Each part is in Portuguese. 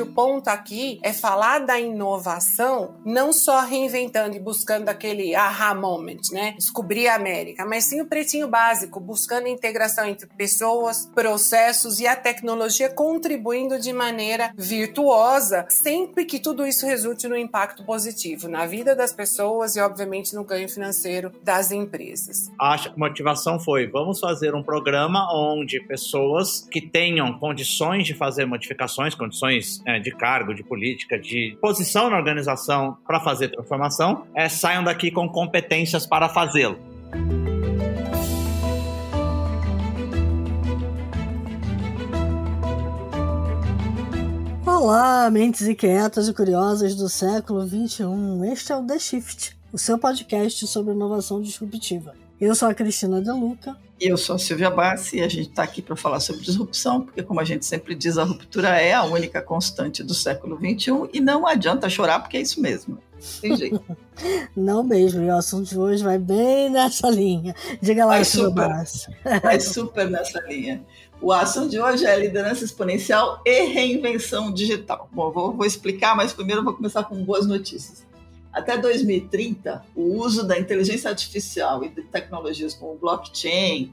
O ponto aqui é falar da inovação, não só reinventando e buscando aquele aha moment, né? Descobrir a América, mas sim o pretinho básico, buscando integração entre pessoas, processos e a tecnologia contribuindo de maneira virtuosa, sempre que tudo isso resulte no impacto positivo na vida das pessoas e, obviamente, no ganho financeiro das empresas. A motivação foi: vamos fazer um programa onde pessoas que tenham condições de fazer modificações, condições é, de cargo, de política, de posição na organização para fazer transformação, é, saiam daqui com competências para fazê-lo. Olá, mentes inquietas e curiosas do século XXI. Este é o The Shift, o seu podcast sobre inovação disruptiva. Eu sou a Cristina De Luca. E eu sou a Silvia Bassi e a gente está aqui para falar sobre disrupção, porque, como a gente sempre diz, a ruptura é a única constante do século XXI e não adianta chorar, porque é isso mesmo. Tem jeito. não mesmo, e o assunto de hoje vai bem nessa linha. Diga lá, vai Silvia Bassi. Vai super nessa linha. O assunto de hoje é liderança exponencial e reinvenção digital. Bom, vou, vou explicar, mas primeiro vou começar com boas notícias. Até 2030, o uso da inteligência artificial e de tecnologias como blockchain,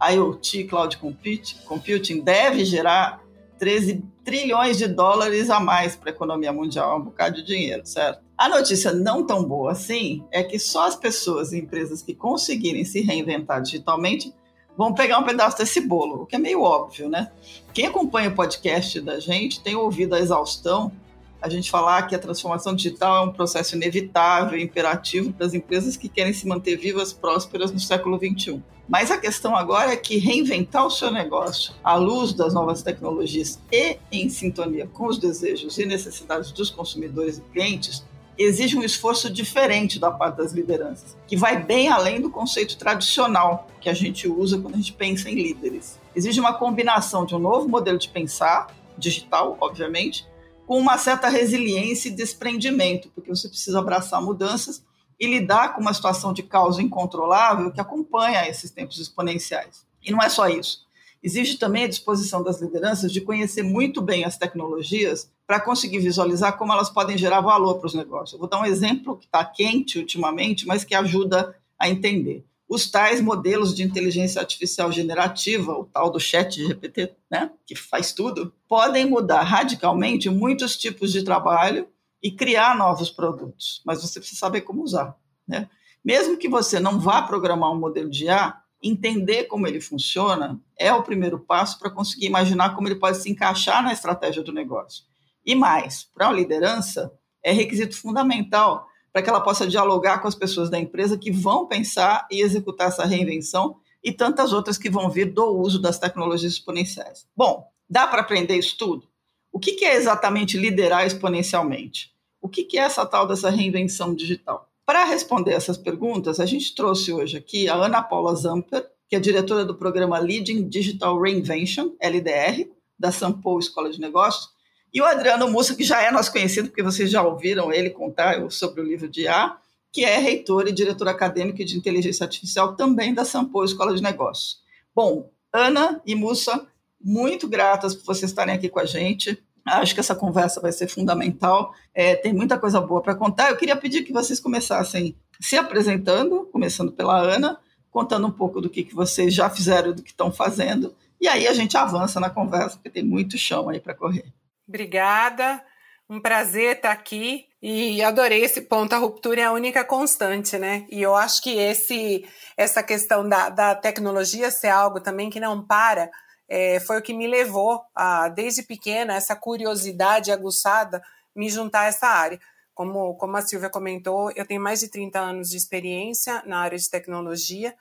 IoT, cloud computing, deve gerar 13 trilhões de dólares a mais para a economia mundial, um bocado de dinheiro, certo? A notícia não tão boa assim é que só as pessoas e empresas que conseguirem se reinventar digitalmente vão pegar um pedaço desse bolo, o que é meio óbvio, né? Quem acompanha o podcast da gente tem ouvido a exaustão a gente falar que a transformação digital é um processo inevitável, imperativo para as empresas que querem se manter vivas, prósperas no século XXI. Mas a questão agora é que reinventar o seu negócio à luz das novas tecnologias e em sintonia com os desejos e necessidades dos consumidores e clientes exige um esforço diferente da parte das lideranças, que vai bem além do conceito tradicional que a gente usa quando a gente pensa em líderes. Exige uma combinação de um novo modelo de pensar, digital, obviamente, com uma certa resiliência e desprendimento, porque você precisa abraçar mudanças e lidar com uma situação de caos incontrolável que acompanha esses tempos exponenciais. E não é só isso. Exige também a disposição das lideranças de conhecer muito bem as tecnologias para conseguir visualizar como elas podem gerar valor para os negócios. Eu vou dar um exemplo que está quente ultimamente, mas que ajuda a entender os tais modelos de inteligência artificial generativa, o tal do chat GPT, né, que faz tudo, podem mudar radicalmente muitos tipos de trabalho e criar novos produtos, mas você precisa saber como usar. Né? Mesmo que você não vá programar um modelo de IA, entender como ele funciona é o primeiro passo para conseguir imaginar como ele pode se encaixar na estratégia do negócio. E mais, para a liderança, é requisito fundamental para que ela possa dialogar com as pessoas da empresa que vão pensar e executar essa reinvenção e tantas outras que vão vir do uso das tecnologias exponenciais. Bom, dá para aprender isso tudo? O que, é exatamente liderar exponencialmente? O que, é essa tal dessa reinvenção digital? Para responder essas perguntas, a gente trouxe hoje aqui a Ana Paula Zamper, que é diretora do programa Leading Digital Reinvention, LDR, da Sampo Escola de Negócios, e o Adriano Mussa, que já é nosso conhecido, porque vocês já ouviram ele contar sobre o livro de A, que é reitor e diretor acadêmico de inteligência artificial também da Sampo Escola de Negócios. Bom, Ana e Mussa, muito gratas por vocês estarem aqui com a gente. Acho que essa conversa vai ser fundamental. É, tem muita coisa boa para contar. Eu queria pedir que vocês começassem se apresentando, começando pela Ana, contando um pouco do que, que vocês já fizeram, do que estão fazendo. E aí a gente avança na conversa, porque tem muito chão aí para correr. Obrigada. Um prazer estar aqui e adorei esse ponto. A ruptura é a única constante, né? E eu acho que esse, essa questão da, da tecnologia ser algo também que não para é, foi o que me levou, a, desde pequena, essa curiosidade aguçada, me juntar a essa área. Como, como a Silvia comentou, eu tenho mais de 30 anos de experiência na área de tecnologia.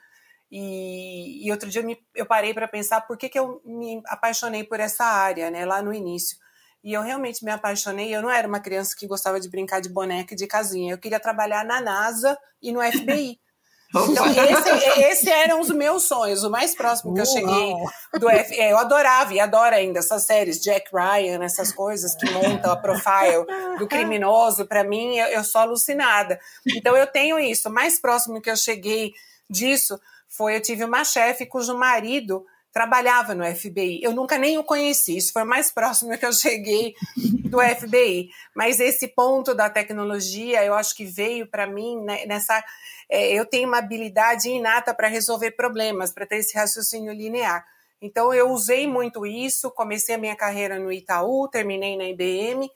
E, e outro dia eu, me, eu parei para pensar por que, que eu me apaixonei por essa área, né, lá no início. E eu realmente me apaixonei. Eu não era uma criança que gostava de brincar de boneca e de casinha. Eu queria trabalhar na NASA e no FBI. Então, esse, esse eram os meus sonhos. O mais próximo que eu cheguei do FBI. É, eu adorava e adoro ainda essas séries, Jack Ryan, essas coisas que montam a profile do criminoso. Para mim, eu, eu sou alucinada. Então, eu tenho isso. O mais próximo que eu cheguei disso foi: eu tive uma chefe cujo marido trabalhava no FBI. Eu nunca nem o conheci, isso foi mais próximo que eu cheguei do FBI. Mas esse ponto da tecnologia, eu acho que veio para mim né, nessa. É, eu tenho uma habilidade inata para resolver problemas, para ter esse raciocínio linear. Então, eu usei muito isso, comecei a minha carreira no Itaú, terminei na IBM,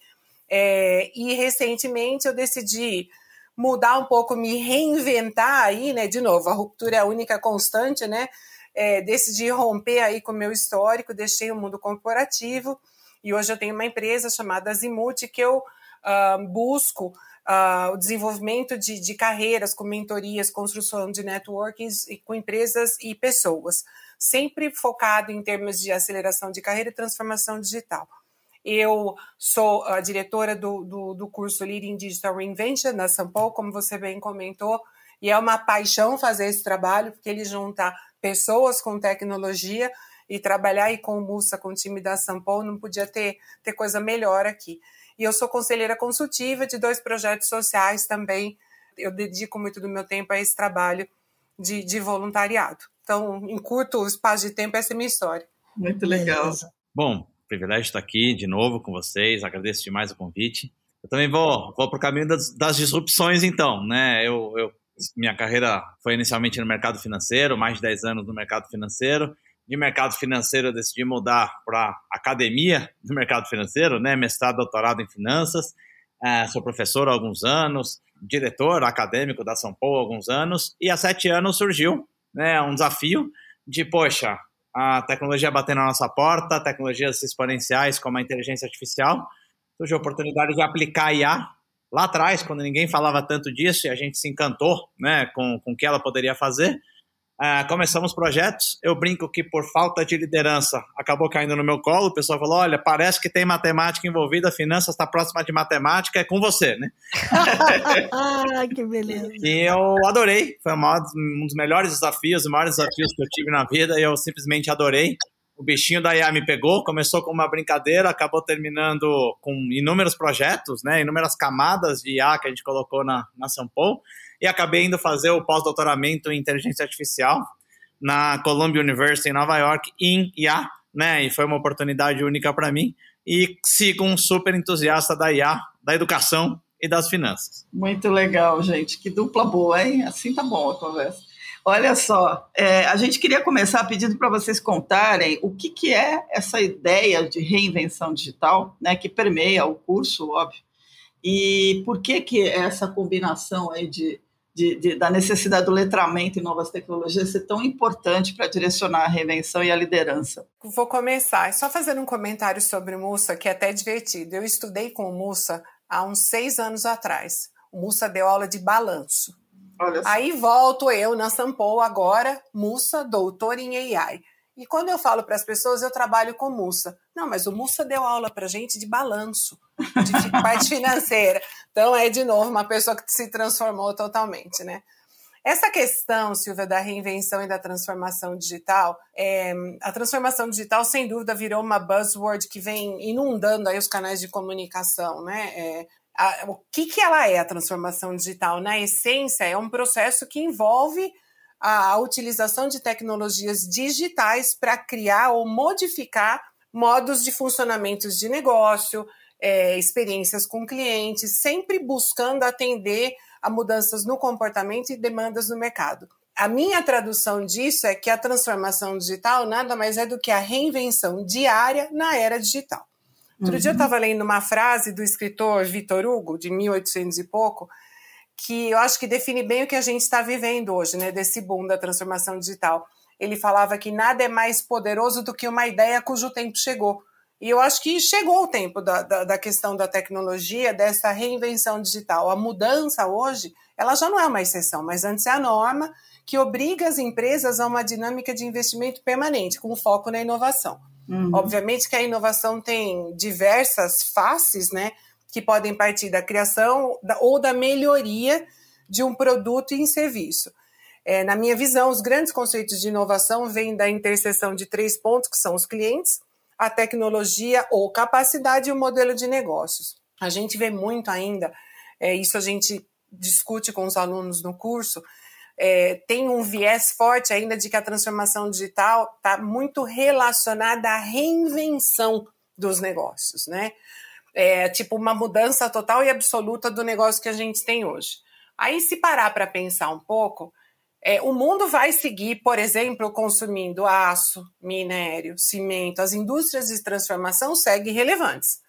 é, e recentemente eu decidi mudar um pouco, me reinventar aí, né? De novo, a ruptura é a única constante, né? É, decidi romper aí com o meu histórico, deixei o mundo corporativo e hoje eu tenho uma empresa chamada Azimuth que eu uh, busco uh, o desenvolvimento de, de, carreiras com mentorias, construção de networkings com empresas e pessoas, sempre focado em termos de aceleração de carreira e transformação digital. Eu sou a diretora do, do, do curso Leading Digital Reinvention na Sampo, como você bem comentou, e é uma paixão fazer esse trabalho, porque ele junta pessoas com tecnologia e trabalhar aí com o Mussa, com o time da Sampo, não podia ter, ter coisa melhor aqui. E eu sou conselheira consultiva de dois projetos sociais também. Eu dedico muito do meu tempo a esse trabalho de, de voluntariado. Então, em curto espaço de tempo, essa é a minha história. Muito legal. Bom, privilégio estar aqui de novo com vocês. Agradeço demais o convite. Eu também vou, vou para o caminho das, das, disrupções, então. Né? Eu, eu minha carreira foi inicialmente no mercado financeiro, mais de 10 anos no mercado financeiro. De mercado financeiro, eu decidi mudar para academia do mercado financeiro, né? mestrado, doutorado em finanças. É, sou professor há alguns anos, diretor acadêmico da São Paulo há alguns anos, e há sete anos surgiu né, um desafio de, poxa, a tecnologia batendo na nossa porta, tecnologias exponenciais como a inteligência artificial, surgiu a oportunidade de aplicar IA lá atrás, quando ninguém falava tanto disso e a gente se encantou né, com, com o que ela poderia fazer. Uh, começamos projetos, eu brinco que por falta de liderança acabou caindo no meu colo, o pessoal falou, olha, parece que tem matemática envolvida, finanças está próxima de matemática, é com você, né? ah, que beleza! E eu adorei, foi um dos melhores desafios, os maiores desafios que eu tive na vida, e eu simplesmente adorei o bichinho da IA me pegou, começou com uma brincadeira, acabou terminando com inúmeros projetos, né, inúmeras camadas de IA que a gente colocou na, na Sampo, e acabei indo fazer o pós-doutoramento em inteligência artificial na Columbia University em Nova York em IA, né, e foi uma oportunidade única para mim, e sigo um super entusiasta da IA, da educação e das finanças. Muito legal, gente, que dupla boa, hein? Assim tá bom a conversa. Olha só, é, a gente queria começar pedindo para vocês contarem o que, que é essa ideia de reinvenção digital, né, que permeia o curso, óbvio, e por que que essa combinação aí de, de, de da necessidade do letramento em novas tecnologias é tão importante para direcionar a reinvenção e a liderança. Vou começar, só fazendo um comentário sobre Mussa, que é até divertido. Eu estudei com o Mussa há uns seis anos atrás. O Mussa deu aula de balanço. Aí volto eu na Sampo agora, Mussa, doutor em AI. E quando eu falo para as pessoas, eu trabalho com Mussa. Não, mas o Mussa deu aula para gente de balanço, de parte financeira. Então é de novo uma pessoa que se transformou totalmente, né? Essa questão, Silvia, da reinvenção e da transformação digital, é, a transformação digital, sem dúvida, virou uma buzzword que vem inundando aí os canais de comunicação, né? É, a, o que, que ela é a transformação digital? Na essência, é um processo que envolve a, a utilização de tecnologias digitais para criar ou modificar modos de funcionamento de negócio, é, experiências com clientes, sempre buscando atender a mudanças no comportamento e demandas no mercado. A minha tradução disso é que a transformação digital nada mais é do que a reinvenção diária na era digital. Outro uhum. dia eu estava uhum. lendo uma frase do escritor Vitor Hugo, de 1800 e pouco, que eu acho que define bem o que a gente está vivendo hoje, né, desse boom da transformação digital. Ele falava que nada é mais poderoso do que uma ideia cujo tempo chegou. E eu acho que chegou o tempo da, da, da, questão da tecnologia, dessa reinvenção digital. A mudança hoje, ela já não é uma exceção, mas antes é a norma que obriga as empresas a uma dinâmica de investimento permanente, com foco na inovação. Uhum. Obviamente que a inovação tem diversas faces, né? Que podem partir da criação ou da melhoria de um produto e serviço. É, na minha visão, os grandes conceitos de inovação vêm da interseção de três pontos, que são os clientes, a tecnologia ou capacidade e o modelo de negócios. A gente vê muito ainda, é, isso a gente discute com os alunos no curso, é, tem um viés forte ainda de que a transformação digital está muito relacionada à reinvenção dos negócios, né? É tipo uma mudança total e absoluta do negócio que a gente tem hoje. Aí, se parar para pensar um pouco, é, o mundo vai seguir, por exemplo, consumindo aço, minério, cimento, as indústrias de transformação seguem relevantes.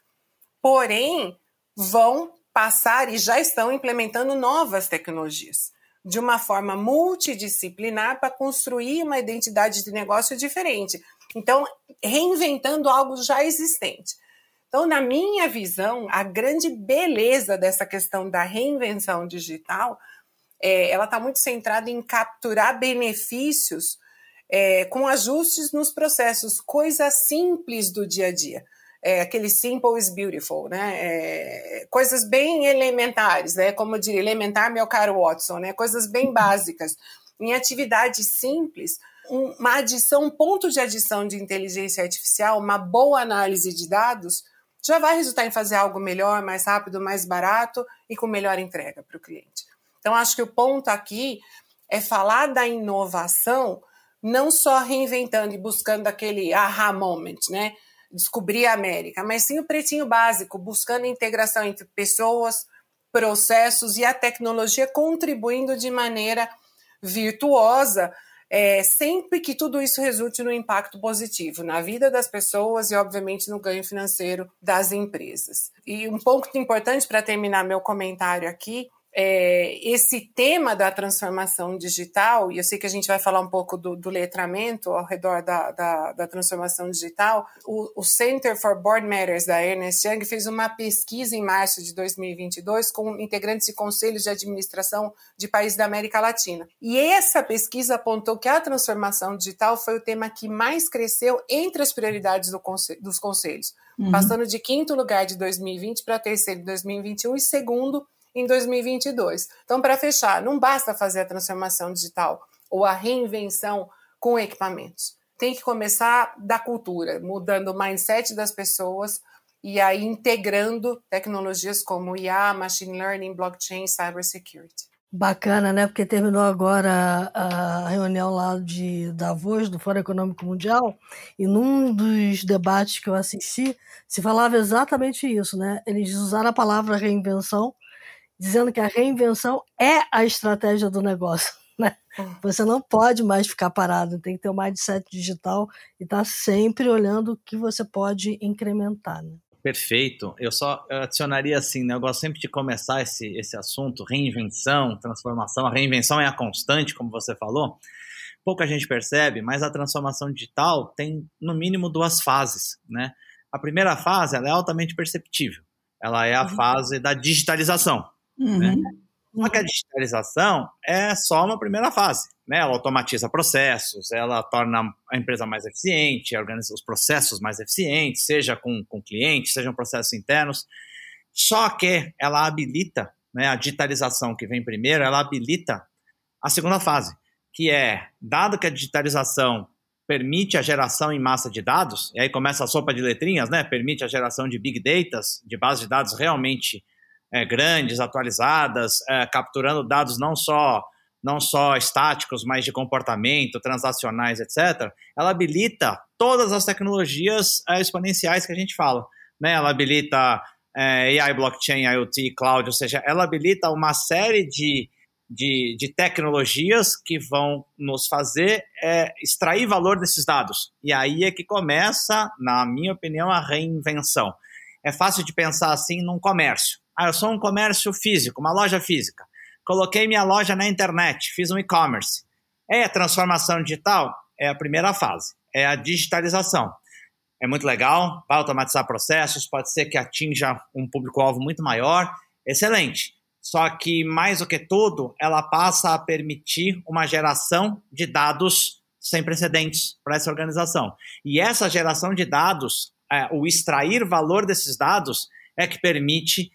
Porém, vão passar e já estão implementando novas tecnologias de uma forma multidisciplinar para construir uma identidade de negócio diferente. Então, reinventando algo já existente. Então, na minha visão, a grande beleza dessa questão da reinvenção digital é, ela está muito centrada em capturar benefícios é, com ajustes nos processos, coisas simples do dia a dia. É, aquele simple is beautiful, né? É, coisas bem elementares, né? Como eu diria, elementar, meu caro Watson, né? Coisas bem básicas. Em atividades simples, uma adição, um ponto de adição de inteligência artificial, uma boa análise de dados, já vai resultar em fazer algo melhor, mais rápido, mais barato e com melhor entrega para o cliente. Então, acho que o ponto aqui é falar da inovação, não só reinventando e buscando aquele aha moment, né? Descobrir a América, mas sim o pretinho básico, buscando integração entre pessoas, processos e a tecnologia contribuindo de maneira virtuosa, é, sempre que tudo isso resulte no impacto positivo na vida das pessoas e, obviamente, no ganho financeiro das empresas. E um ponto importante para terminar meu comentário aqui é, esse tema da transformação digital, e eu sei que a gente vai falar um pouco do, do letramento ao redor da, da, da transformação digital, o, o, Center for Board Matters da Ernest Young fez uma pesquisa em março de 2022 com integrantes de conselhos de administração de países da América Latina. E essa pesquisa apontou que a transformação digital foi o tema que mais cresceu entre as prioridades do conselho, dos conselhos, uhum. passando de quinto lugar de 2020 para terceiro de 2021 e segundo em 2022. Então, para fechar, não basta fazer a transformação digital ou a reinvenção com equipamentos. Tem que começar da cultura, mudando o mindset das pessoas e aí integrando tecnologias como IA, machine learning, blockchain, cybersecurity. Bacana, né? Porque terminou agora a reunião lá de Davos, do Fórum Econômico Mundial, e num dos debates que eu assisti, se falava exatamente isso, né? Eles usaram a palavra reinvenção dizendo que a reinvenção é a estratégia do negócio. Né? Hum. Você não pode mais ficar parado, tem que ter um mindset digital e estar tá sempre olhando o que você pode incrementar. Né? Perfeito. Eu só adicionaria assim, né? Eu gosto sempre de começar esse, esse assunto, reinvenção, transformação. A reinvenção é a constante, como você falou. Pouca gente percebe, mas a transformação digital tem, no mínimo, duas fases, né? A primeira fase, ela é altamente perceptível. Ela é a uhum. fase da digitalização. Uhum. Né? Só que a digitalização é só uma primeira fase. Né? Ela automatiza processos, ela torna a empresa mais eficiente, organiza os processos mais eficientes, seja com, com clientes, sejam processos internos. Só que ela habilita, né, a digitalização que vem primeiro, ela habilita a segunda fase, que é, dado que a digitalização permite a geração em massa de dados, e aí começa a sopa de letrinhas, né? Permite a geração de big data, de bases de dados realmente é, grandes, atualizadas, é, capturando dados não só não só estáticos, mas de comportamento, transacionais, etc., ela habilita todas as tecnologias é, exponenciais que a gente fala. Né? Ela habilita é, AI, blockchain, IoT, cloud, ou seja, ela habilita uma série de, de, de tecnologias que vão nos fazer é, extrair valor desses dados. E aí é que começa, na minha opinião, a reinvenção. É fácil de pensar assim num comércio. Ah, eu sou um comércio físico, uma loja física. Coloquei minha loja na internet, fiz um e-commerce. É a transformação digital? É a primeira fase, é a digitalização. É muito legal, vai automatizar processos, pode ser que atinja um público-alvo muito maior, excelente. Só que, mais do que tudo, ela passa a permitir uma geração de dados sem precedentes para essa organização. E essa geração de dados, é, o extrair valor desses dados, é que permite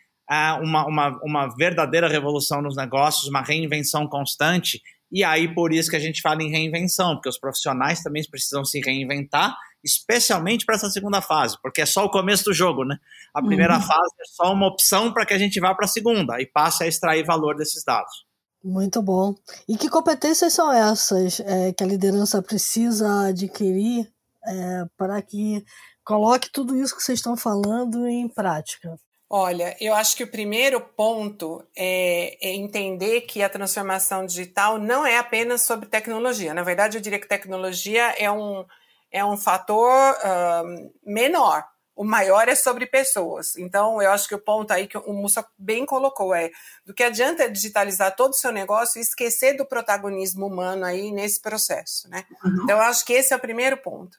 uma, uma, uma verdadeira revolução nos negócios, uma reinvenção constante. E aí, por isso que a gente fala em reinvenção, porque os profissionais também precisam se reinventar, especialmente para essa segunda fase, porque é só o começo do jogo, né? A primeira uhum. fase é só uma opção para que a gente vá para a segunda e passe a extrair valor desses dados. Muito bom. E que competências são essas é, que a liderança precisa adquirir é, para que coloque tudo isso que vocês estão falando em prática? Olha, eu acho que o primeiro ponto é, é, entender que a transformação digital não é apenas sobre tecnologia. Na verdade, eu diria que tecnologia é um, é um fator uh, menor. O maior é sobre pessoas. Então, eu acho que o ponto aí que o Mussa bem colocou é do que adianta digitalizar todo o seu negócio e esquecer do protagonismo humano aí nesse processo, né? Uhum. Então, eu acho que esse é o primeiro ponto.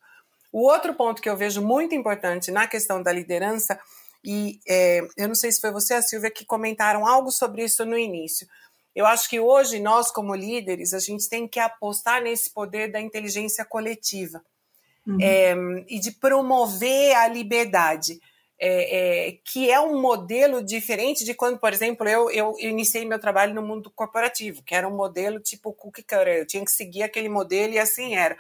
O outro ponto que eu vejo muito importante na questão da liderança e é, eu não sei se foi você, a Silvia, que comentaram algo sobre isso no início. Eu acho que hoje nós, como líderes, a gente tem que apostar nesse poder da inteligência coletiva uhum. é, e de promover a liberdade. É, é, que é um modelo diferente de quando, por exemplo, eu, eu iniciei meu trabalho no mundo corporativo, que era um modelo tipo cookie cutter, eu tinha que seguir aquele modelo e assim era.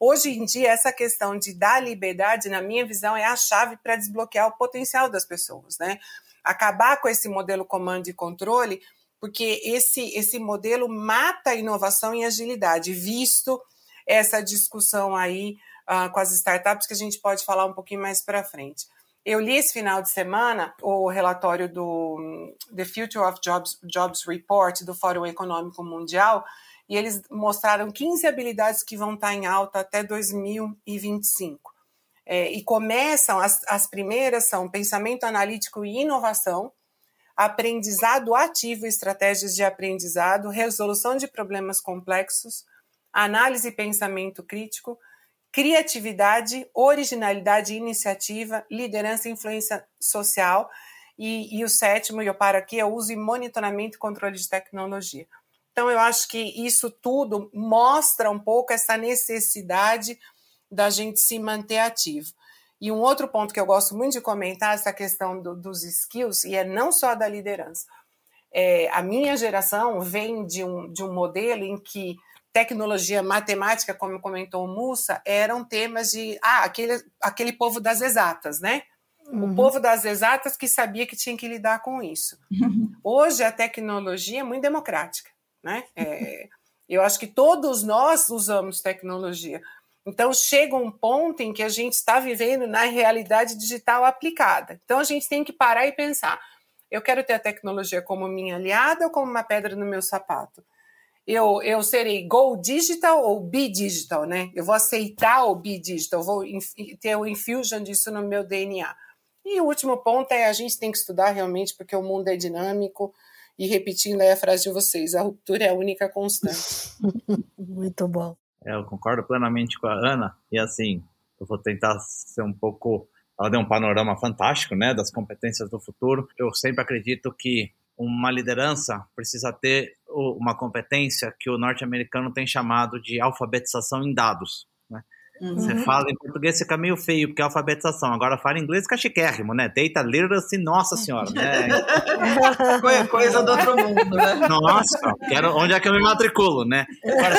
Hoje em dia, essa questão de dar liberdade, na minha visão, é a chave para desbloquear o potencial das pessoas, né? Acabar com esse modelo comando e controle, porque esse, esse modelo mata a inovação e agilidade, visto essa discussão aí uh, com as startups, que a gente pode falar um pouquinho mais para frente. Eu li esse final de semana o relatório do hum, The Future of Jobs, Jobs Report do Fórum Econômico Mundial, e eles mostraram 15 habilidades que vão estar em alta até 2025. É, e começam, as, as primeiras são pensamento analítico e inovação, aprendizado ativo e estratégias de aprendizado, resolução de problemas complexos, análise e pensamento crítico, criatividade, originalidade e iniciativa, liderança e influência social. E, e o sétimo, e eu paro aqui, é o uso e monitoramento e controle de tecnologia. Então, eu acho que isso tudo mostra um pouco essa necessidade da gente se manter ativo. E um outro ponto que eu gosto muito de comentar, essa questão do, dos skills, e é não só da liderança. É, a minha geração vem de um, de um modelo em que tecnologia, matemática, como comentou o Mussa, eram temas de ah, aquele, aquele povo das exatas, né? Uhum. O povo das exatas que sabia que tinha que lidar com isso. Uhum. Hoje a tecnologia é muito democrática né? É, eu acho que todos nós usamos tecnologia. Então chega um ponto em que a gente está vivendo na realidade digital aplicada. Então a gente tem que parar e pensar: eu quero ter a tecnologia como minha aliada ou como uma pedra no meu sapato? Eu, eu serei go digital ou be digital, né? Eu vou aceitar o be digital, vou ter o infusion disso no meu DNA. E o último ponto é a gente tem que estudar realmente porque o mundo é dinâmico, e repetindo aí a frase de vocês, a ruptura é a única constante. Muito bom. É, eu concordo plenamente com a Ana, e assim, eu vou tentar ser um pouco. Ela deu um panorama fantástico, né, das competências do futuro. Eu sempre acredito que uma liderança precisa ter uma competência que o norte-americano tem chamado de alfabetização em dados. Uhum. Você fala em português fica meio feio, porque é alfabetização. Agora fala em inglês fica chiquérrimo, né? Data literacy, nossa senhora, né? Coisa do outro mundo, né? Nossa, quero, onde é que eu me matriculo, né? Agora,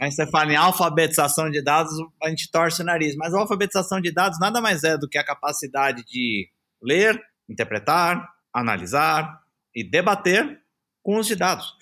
Aí você fala em alfabetização de dados, a gente torce o nariz. Mas a alfabetização de dados nada mais é do que a capacidade de ler, interpretar, analisar e debater com os dados.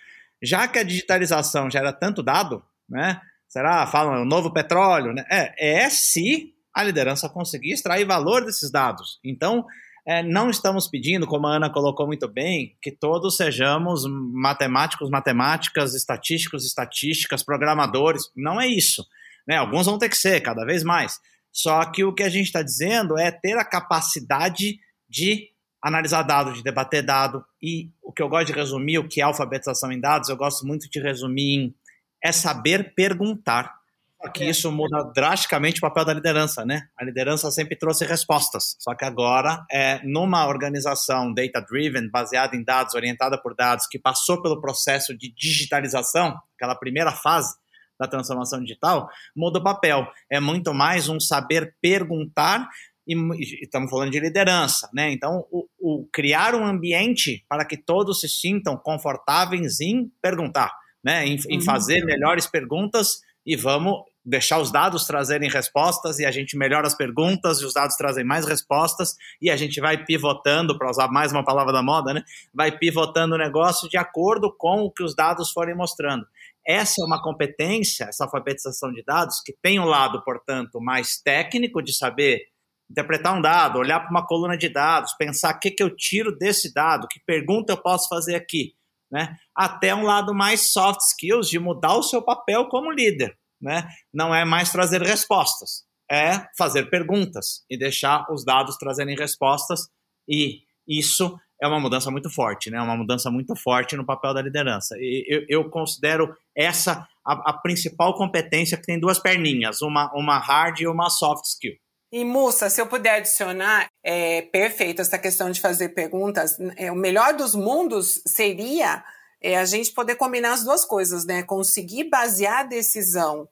Já que a digitalização gera tanto dado, né? Será? Falam o novo petróleo, né? É, é se a liderança conseguir extrair valor desses dados. Então, é, não estamos pedindo, como a Ana colocou muito bem, que todos sejamos matemáticos, matemáticas, estatísticos, estatísticas, programadores. Não é isso. Né? Alguns vão ter que ser, cada vez mais. Só que o que a gente está dizendo é ter a capacidade de analisar dados, de debater dado. E o que eu gosto de resumir, o que é alfabetização em dados, eu gosto muito de resumir em é saber perguntar. Só que é. isso muda drasticamente o papel da liderança, né? A liderança sempre trouxe respostas, só que agora é numa organização data-driven, baseada em dados, orientada por dados, que passou pelo processo de digitalização, aquela primeira fase da transformação digital, muda o papel. É muito mais um saber perguntar e estamos falando de liderança, né? Então, o, o criar um ambiente para que todos se sintam confortáveis em perguntar né, em, em fazer melhores perguntas e vamos deixar os dados trazerem respostas e a gente melhora as perguntas e os dados trazem mais respostas e a gente vai pivotando, para usar mais uma palavra da moda, né? Vai pivotando o negócio de acordo com o que os dados forem mostrando. Essa é uma competência, essa alfabetização de dados, que tem um lado, portanto, mais técnico de saber interpretar um dado, olhar para uma coluna de dados, pensar o que, que eu tiro desse dado, que pergunta eu posso fazer aqui, né? Até um lado mais soft skills de mudar o seu papel como líder né, não é mais trazer respostas, é fazer perguntas e deixar os dados trazerem respostas, e isso é uma mudança muito forte, né? Uma mudança muito forte no papel da liderança. E eu, eu considero essa a, a, principal competência que tem duas perninhas, uma, uma hard e uma soft skill. E Mussa, se eu puder adicionar, é perfeito essa questão de fazer perguntas. É, o melhor dos mundos seria é a gente poder combinar as duas coisas, né? Conseguir basear a decisão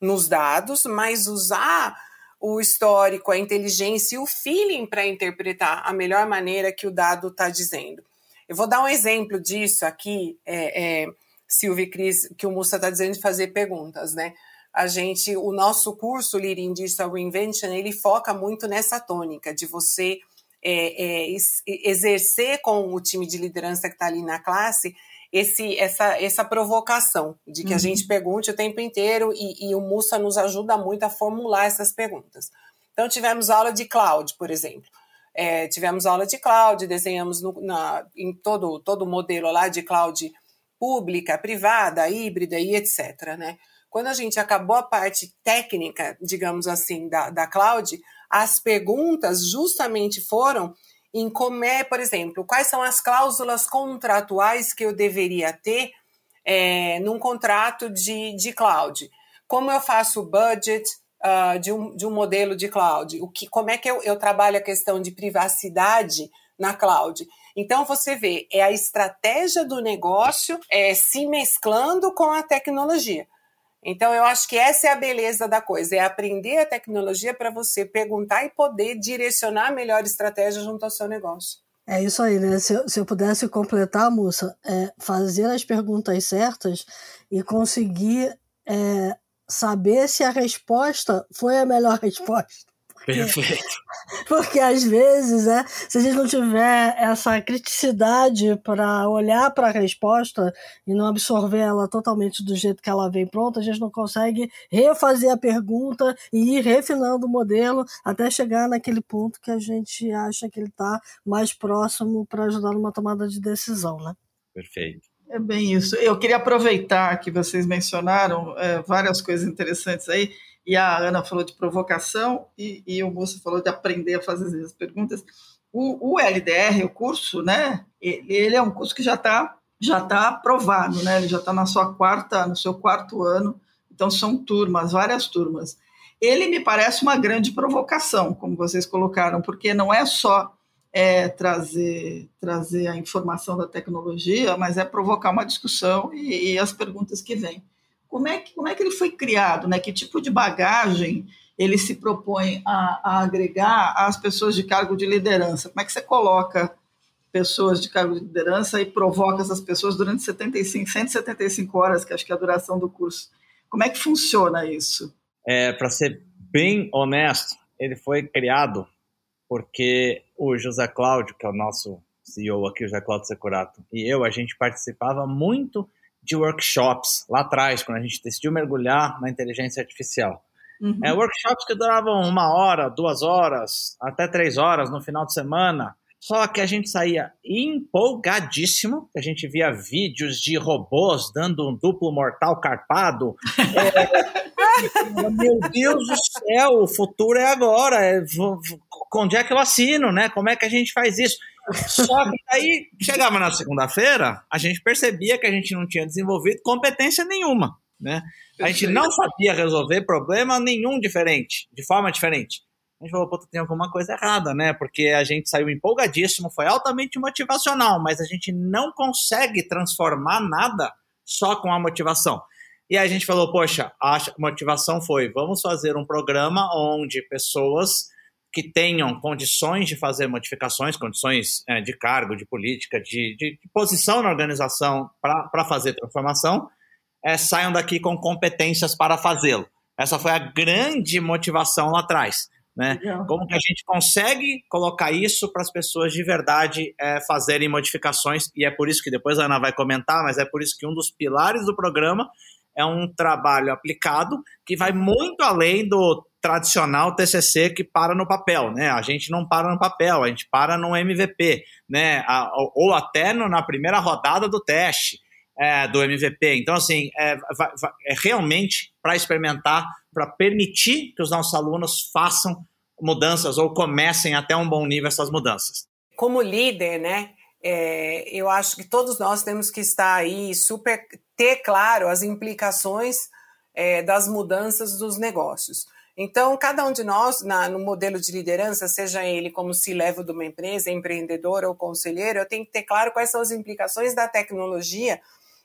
nos dados, mas usar o histórico, a inteligência e o feeling para interpretar a melhor maneira que o dado está dizendo. Eu vou dar um exemplo disso aqui, é, é, Silvia e Cris, que o Mussa está dizendo de fazer perguntas, né? A gente, o nosso curso Leading Digital Reinvention, ele foca muito nessa tônica de você é, é, exercer com o time de liderança que está ali na classe esse, essa, essa provocação de que uhum. a gente pergunte o tempo inteiro e, e o Mussa nos ajuda muito a formular essas perguntas. Então, tivemos aula de cloud, por exemplo. É, tivemos aula de cloud, desenhamos no, na, em todo todo o modelo lá de cloud pública, privada, híbrida e etc. Né? Quando a gente acabou a parte técnica, digamos assim, da, da cloud, as perguntas justamente foram em como é, por exemplo, quais são as cláusulas contratuais que eu deveria ter é, num contrato de, de cloud. Como eu faço o budget uh, de, um, de um modelo de cloud? O que, como é que eu, eu trabalho a questão de privacidade na cloud? Então, você vê, é a estratégia do negócio é, se mesclando com a tecnologia. Então, eu acho que essa é a beleza da coisa, é aprender a tecnologia para você perguntar e poder direcionar a melhor estratégia junto ao seu negócio. É isso aí, né? Se eu, se eu pudesse completar, moça, é fazer as perguntas certas e conseguir é, saber se a resposta foi a melhor resposta. Perfeito. Porque às vezes, é, se a gente não tiver essa criticidade para olhar para a resposta e não absorver ela totalmente do jeito que ela vem pronta, a gente não consegue refazer a pergunta e ir refinando o modelo até chegar naquele ponto que a gente acha que ele está mais próximo para ajudar numa tomada de decisão, né? Perfeito. É bem isso. Eu queria aproveitar que vocês mencionaram é, várias coisas interessantes aí e a Ana falou de provocação e, e o Moço falou de aprender a fazer as perguntas. O, o LDR, o curso, né? Ele, ele é um curso que já está já tá aprovado, né? Ele já está na sua quarta, no seu quarto ano. Então são turmas, várias turmas. Ele me parece uma grande provocação, como vocês colocaram, porque não é só é, trazer trazer a informação da tecnologia, mas é provocar uma discussão e, e as perguntas que vêm como é que, como é que ele foi criado, né? que tipo de bagagem ele se propõe a, a agregar às pessoas de cargo de liderança. Como é que você coloca pessoas de cargo de liderança e provoca essas pessoas durante 75, 175 horas, que acho que é a duração do curso. Como é que funciona isso? É, Para ser bem honesto, ele foi criado porque o José Cláudio, que é o nosso CEO aqui, o José Cláudio Securato, e eu, a gente participava muito de workshops lá atrás, quando a gente decidiu mergulhar na inteligência artificial. Uhum. É, workshops que duravam uma hora, duas horas, até três horas no final de semana. Só que a gente saía empolgadíssimo, a gente via vídeos de robôs dando um duplo mortal carpado. É, meu Deus do céu, o futuro é agora. É, onde é que eu assino, né? Como é que a gente faz isso? Só que aí chegava na segunda-feira, a gente percebia que a gente não tinha desenvolvido competência nenhuma, né? A gente não sabia resolver problema nenhum diferente, de forma diferente. A gente falou, puta, tem alguma coisa errada, né? Porque a gente saiu empolgadíssimo, foi altamente motivacional, mas a gente não consegue transformar nada só com a motivação. E a gente falou, poxa, a motivação foi, vamos fazer um programa onde pessoas que tenham condições de fazer modificações, condições é, de cargo, de política, de, de, de posição na organização para fazer transformação, é, saiam daqui com competências para fazê-lo. Essa foi a grande motivação lá atrás. Né? Como que a gente consegue colocar isso para as pessoas de verdade é, fazerem modificações, e é por isso que depois a Ana vai comentar, mas é por isso que um dos pilares do programa é um trabalho aplicado que vai muito além do tradicional TCC que para no papel, né? A gente não para no papel, a gente para no MVP, né? Ou até no, na primeira rodada do teste é, do MVP. Então, assim, é, é realmente para experimentar, para permitir que os nossos alunos façam mudanças ou comecem até um bom nível essas mudanças. Como líder, né? É, eu acho que todos nós temos que estar aí super ter claro as implicações é, das mudanças dos negócios. Então, cada um de nós, na, no modelo de liderança, seja ele como se leva de uma empresa, empreendedor ou conselheiro, eu tenho que ter claro quais são as implicações da tecnologia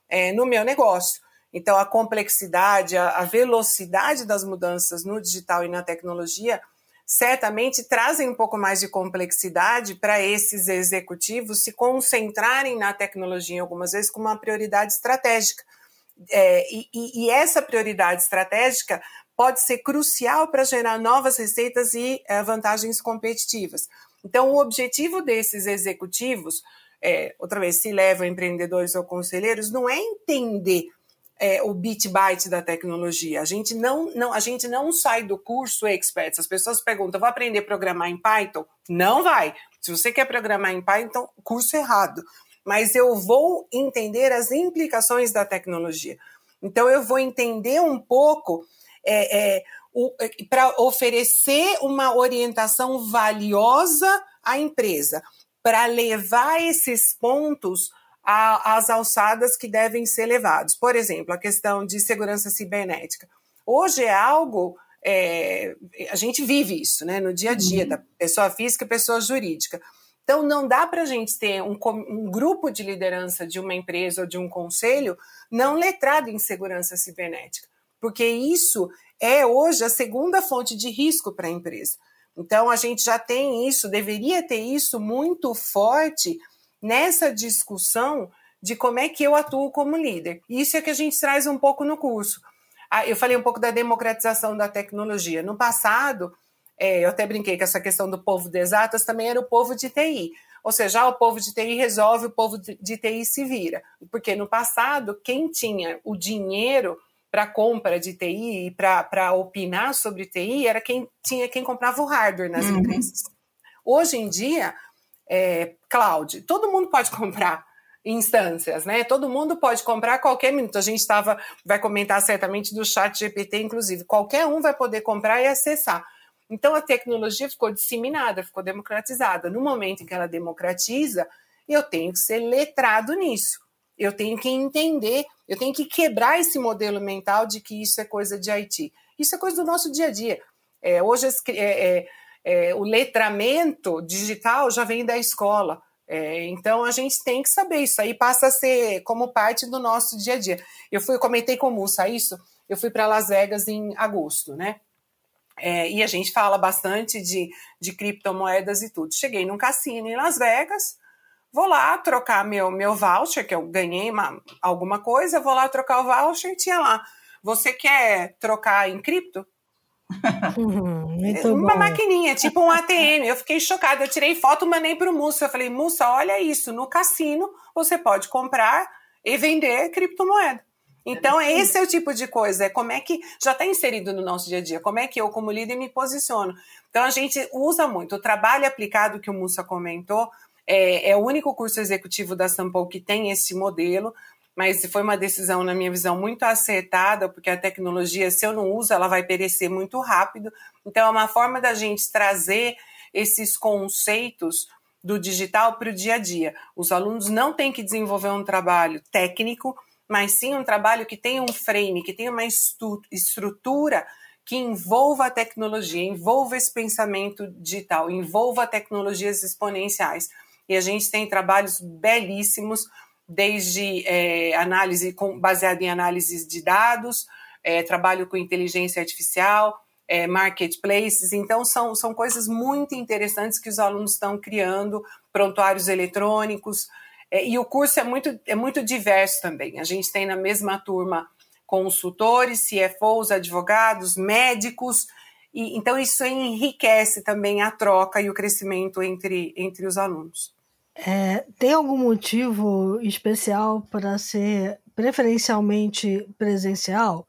é, no meu negócio. Então, a complexidade, a, a velocidade das mudanças no digital e na tecnologia certamente trazem um pouco mais de complexidade para esses executivos se concentrarem na tecnologia, algumas vezes com uma prioridade estratégica. É, e, e, essa prioridade estratégica pode ser crucial para gerar novas receitas e é, vantagens competitivas. Então, o objetivo desses executivos, é, outra vez, se levam empreendedores ou conselheiros, não é entender é, o bit byte da tecnologia. A gente não, não, a gente não sai do curso experts. As pessoas perguntam: vou aprender a programar em Python? Não vai. Se você quer programar em Python, curso errado. Mas eu vou entender as implicações da tecnologia. Então eu vou entender um pouco é, é, é para oferecer uma orientação valiosa à empresa, para levar esses pontos às alçadas que devem ser levados. Por exemplo, a questão de segurança cibernética. Hoje é algo é, a gente vive isso né, no dia a dia, uhum. da pessoa física e pessoa jurídica. Então, não dá para a gente ter um, um, grupo de liderança de uma empresa ou de um conselho não letrado em segurança cibernética, porque isso é hoje a segunda fonte de risco para a empresa. Então, a gente já tem isso, deveria ter isso muito forte nessa discussão de como é que eu atuo como líder. Isso é que a gente traz um pouco no curso. Ah, eu falei um pouco da democratização da tecnologia. No passado, é, eu até brinquei que essa questão do povo de exatas também era o povo de TI. Ou seja, ah, o povo de TI resolve, o povo de TI se vira. Porque no passado, quem tinha o dinheiro para compra de TI e para opinar sobre TI era quem tinha quem comprava o hardware nas uhum. empresas. Hoje em dia, é, cloud. Todo mundo pode comprar instâncias, né? Todo mundo pode comprar qualquer minuto. A gente estava, vai comentar certamente do chat GPT, inclusive. Qualquer um vai poder comprar e acessar. Então a tecnologia ficou disseminada, ficou democratizada. No momento em que ela democratiza, eu tenho que ser letrado nisso. Eu tenho que entender, eu tenho que quebrar esse modelo mental de que isso é coisa de IT. Isso é coisa do nosso dia a dia. É, hoje é, é, é, o letramento digital já vem da escola. É, então a gente tem que saber isso aí passa a ser como parte do nosso dia a dia. Eu fui, eu comentei com o Mussa isso. Eu fui para Las Vegas em agosto, né? É, e a gente fala bastante de, de criptomoedas e tudo. Cheguei num cassino em Las Vegas, vou lá trocar meu, meu voucher, que eu ganhei uma, alguma coisa, vou lá trocar o voucher, tinha lá. Você quer trocar em cripto? Uhum, uma bom. maquininha, tipo um ATM. Eu fiquei chocada. Eu tirei foto, mandei para o Mussa. Eu falei, Mussa, olha isso. No cassino você pode comprar e vender criptomoeda. Então, esse é o tipo de coisa, é como é que já está inserido no nosso dia a dia, como é que eu, como líder, me posiciono. Então, a gente usa muito o trabalho aplicado que o Mussa comentou, é, é o único curso executivo da Sampo que tem esse modelo, mas foi uma decisão, na minha visão, muito acertada, porque a tecnologia, se eu não uso, ela vai perecer muito rápido. Então, é uma forma da gente trazer esses conceitos do digital para o dia a dia. Os alunos não têm que desenvolver um trabalho técnico, mas sim um trabalho que tenha um frame, que tenha uma estrutura que envolva a tecnologia, envolva esse pensamento digital, envolva tecnologias exponenciais. E a gente tem trabalhos belíssimos desde é, análise com, baseada em análises de dados, é, trabalho com inteligência artificial, é, marketplaces. Então, são, são coisas muito interessantes que os alunos estão criando, prontuários eletrônicos. É, e o curso é muito, é muito diverso também. A gente tem na mesma turma consultores, CFOs, advogados, médicos, e, então isso enriquece também a troca e o crescimento entre, entre os alunos. É, tem algum motivo especial para ser preferencialmente presencial?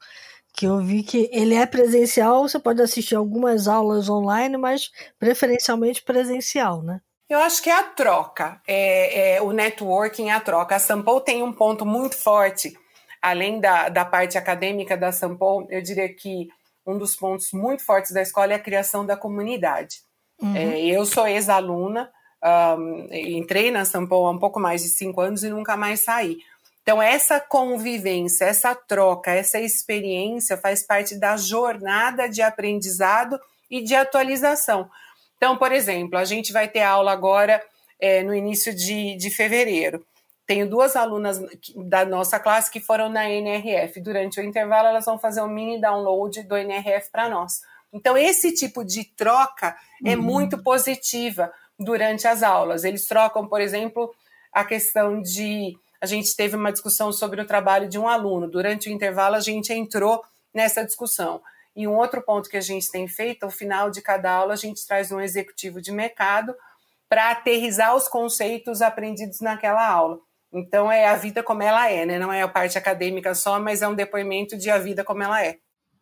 Que eu vi que ele é presencial, você pode assistir algumas aulas online, mas preferencialmente presencial, né? Eu acho que é a troca, é, é o networking, é a troca. A Sampo tem um ponto muito forte, além da, da parte acadêmica da Sampo, eu diria que um dos pontos muito fortes da escola é a criação da comunidade. Uhum. É, eu sou ex-aluna, um, entrei na Sampo há um pouco mais de cinco anos e nunca mais saí. Então, essa convivência, essa troca, essa experiência faz parte da jornada de aprendizado e de atualização. Então, por exemplo, a gente vai ter aula agora é, no início de, de fevereiro. Tenho duas alunas da nossa classe que foram na NRF. Durante o intervalo, elas vão fazer um mini download do NRF para nós. Então, esse tipo de troca é uhum. muito positiva durante as aulas. Eles trocam, por exemplo, a questão de. A gente teve uma discussão sobre o trabalho de um aluno. Durante o intervalo, a gente entrou nessa discussão. E um outro ponto que a gente tem feito, ao final de cada aula, a gente traz um executivo de mercado para aterrizar os conceitos aprendidos naquela aula. Então é a vida como ela é, né? Não é a parte acadêmica só, mas é um depoimento de a vida como ela é.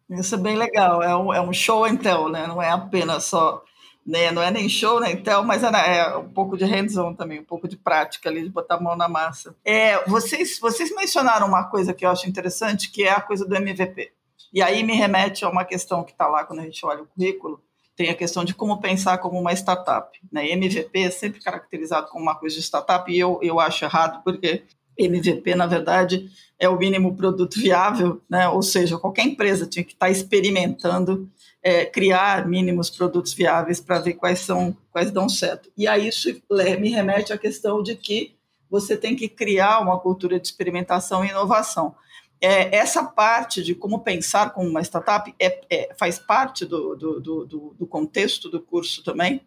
Isso é bem legal, é um, é um show então, né? Não é apenas só, né? Não é nem show, né? Então, mas é, um pouco de hands-on também, um pouco de prática ali, de botar a mão na massa. É, vocês, vocês mencionaram uma coisa que eu acho interessante, que é a coisa do MVP. E aí me remete a uma questão que está lá quando a gente olha o currículo, tem a questão de como pensar como uma startup. Né? MVP é sempre caracterizado como uma coisa de startup e eu, eu acho errado, porque MVP, na verdade, é o mínimo produto viável, né? ou seja, qualquer empresa tinha que estar tá experimentando é, criar mínimos produtos viáveis para ver quais são quais dão certo. E aí isso me remete à questão de que você tem que criar uma cultura de experimentação e inovação é, essa parte de como pensar como uma startup é, é faz parte do, do, do, do, contexto do curso também?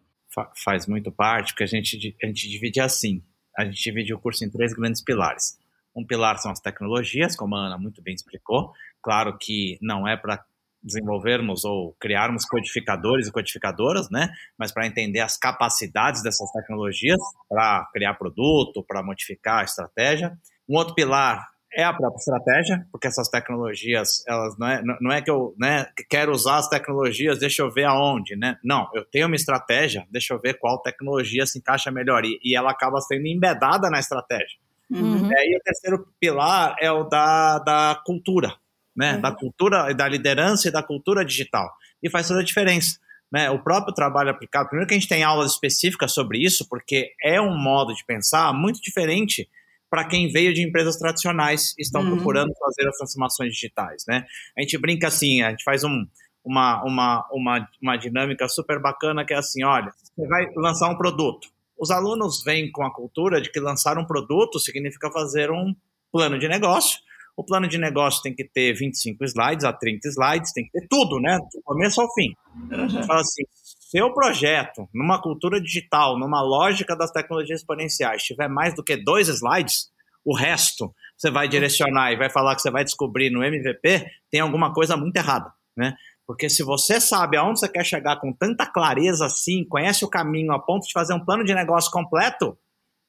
Faz muito parte, porque a gente, a gente divide assim. A gente divide o curso em três grandes pilares. Um pilar são as tecnologias, como a Ana muito bem explicou. Claro que não é para desenvolvermos ou criarmos codificadores e codificadoras, né? Mas para entender as capacidades dessas tecnologias para criar produto, para modificar a estratégia. Um outro pilar é a própria estratégia, porque essas tecnologias, elas não é, não é que eu né, quero usar as tecnologias, deixa eu ver aonde, né? Não, eu tenho uma estratégia, deixa eu ver qual tecnologia se encaixa melhor. E, e ela acaba sendo embedada na estratégia. Uhum. É, e o terceiro pilar é o da, da cultura, né? Uhum. Da cultura, da liderança e da cultura digital. E faz toda a diferença. Né, o próprio trabalho aplicado, primeiro que a gente tem aulas específicas sobre isso, porque é um modo de pensar muito diferente para quem veio de empresas tradicionais e estão uhum. procurando fazer as transformações digitais, né? A gente brinca assim, a gente faz um, uma, uma, uma, uma dinâmica super bacana que é assim, olha, você vai lançar um produto. Os alunos vêm com a cultura de que lançar um produto significa fazer um plano de negócio. O plano de negócio tem que ter 25 slides a 30 slides, tem que ter tudo, né? Do começo ao fim. Uhum. Fala assim, seu projeto, numa cultura digital, numa lógica das tecnologias exponenciais, tiver mais do que dois slides, o resto você vai direcionar e vai falar que você vai descobrir no MVP, tem alguma coisa muito errada, né? Porque se você sabe aonde você quer chegar com tanta clareza assim, conhece o caminho a ponto de fazer um plano de negócio completo,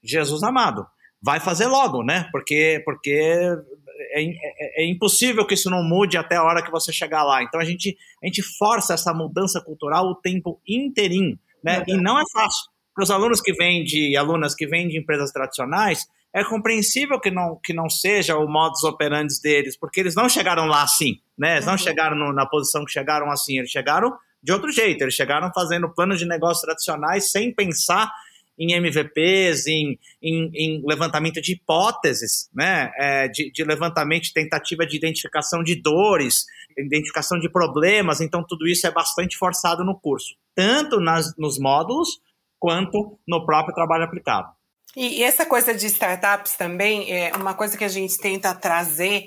Jesus amado, vai fazer logo, né? Porque, porque é, é, é, impossível que isso não mude até a hora que você chegar lá. Então a gente, a gente força essa mudança cultural o tempo inteirinho, né? E não é fácil. Para os alunos que vêm de alunas que vêm de empresas tradicionais, é compreensível que não, que não seja o modus operandi deles, porque eles não chegaram lá assim, né? Eles não uhum. chegaram no, na posição que chegaram assim, eles chegaram de outro jeito, eles chegaram fazendo planos de negócios tradicionais sem pensar em MVPs, em, em, em levantamento de hipóteses, né? É, de, de, levantamento de tentativa de identificação de dores, identificação de problemas. Então, tudo isso é bastante forçado no curso, tanto nas, nos módulos quanto no próprio trabalho aplicado. E, e essa coisa de startups também, é uma coisa que a gente tenta trazer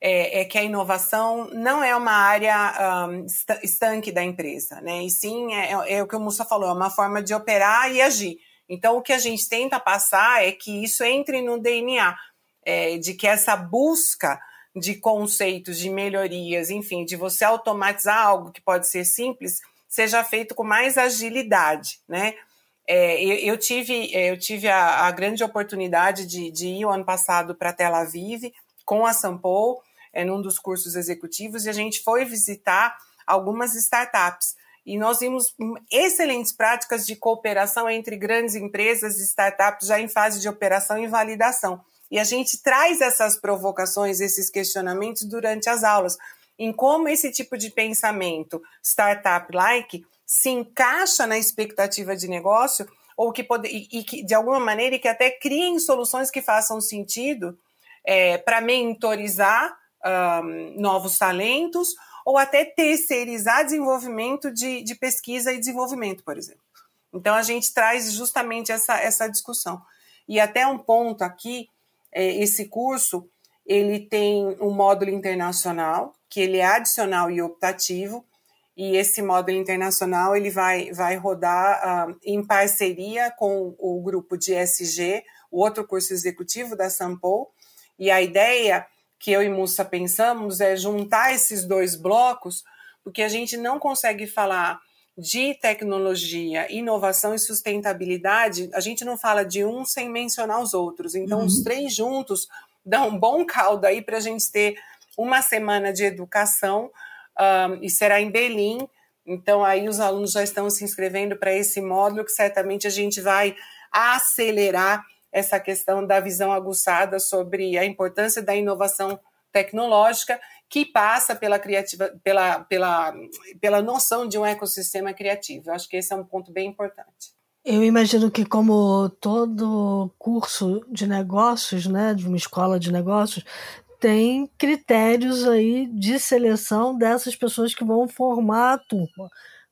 é, é, que a inovação não é uma área um, estanque da empresa, né? E sim, é, é, é, o que o Mussa falou, é uma forma de operar e agir. Então, o que a gente tenta passar é que isso entre no DNA, é, de que essa busca de conceitos, de melhorias, enfim, de você automatizar algo que pode ser simples, seja feito com mais agilidade, né? É, eu, eu, tive, é, eu tive a, a grande oportunidade de, de, ir o ano passado para Tel Aviv com a Sampo, é, num dos cursos executivos, e a gente foi visitar algumas startups. E nós vimos excelentes práticas de cooperação entre grandes empresas e startups já em fase de operação e validação. E a gente traz essas provocações, esses questionamentos durante as aulas, em como esse tipo de pensamento startup-like se encaixa na expectativa de negócio ou que pode, e, e que de alguma maneira que até criem soluções que façam sentido é, para mentorizar um, novos talentos ou até terceirizar desenvolvimento de, de pesquisa e desenvolvimento, por exemplo. Então, a gente traz justamente essa, essa discussão. E até um ponto aqui, é, esse curso, ele tem um módulo internacional, que ele é adicional e optativo, e esse módulo internacional ele vai, vai rodar uh, em parceria com o grupo de SG, o outro curso executivo da Sampo, e a ideia que eu e Mussa pensamos é juntar esses dois blocos, porque a gente não consegue falar de tecnologia, inovação e sustentabilidade, a gente não fala de um sem mencionar os outros. Então, uhum. os três juntos dão um bom caldo aí para a gente ter uma semana de educação um, e será em Berlim. Então, aí os alunos já estão se inscrevendo para esse módulo que certamente a gente vai acelerar essa questão da visão aguçada sobre a importância da inovação tecnológica que passa pela criativa, pela, pela, pela noção de um ecossistema criativo. Eu acho que esse é um ponto bem importante. Eu imagino que, como todo curso de negócios, né, de uma escola de negócios, tem critérios aí de seleção dessas pessoas que vão formar a turma.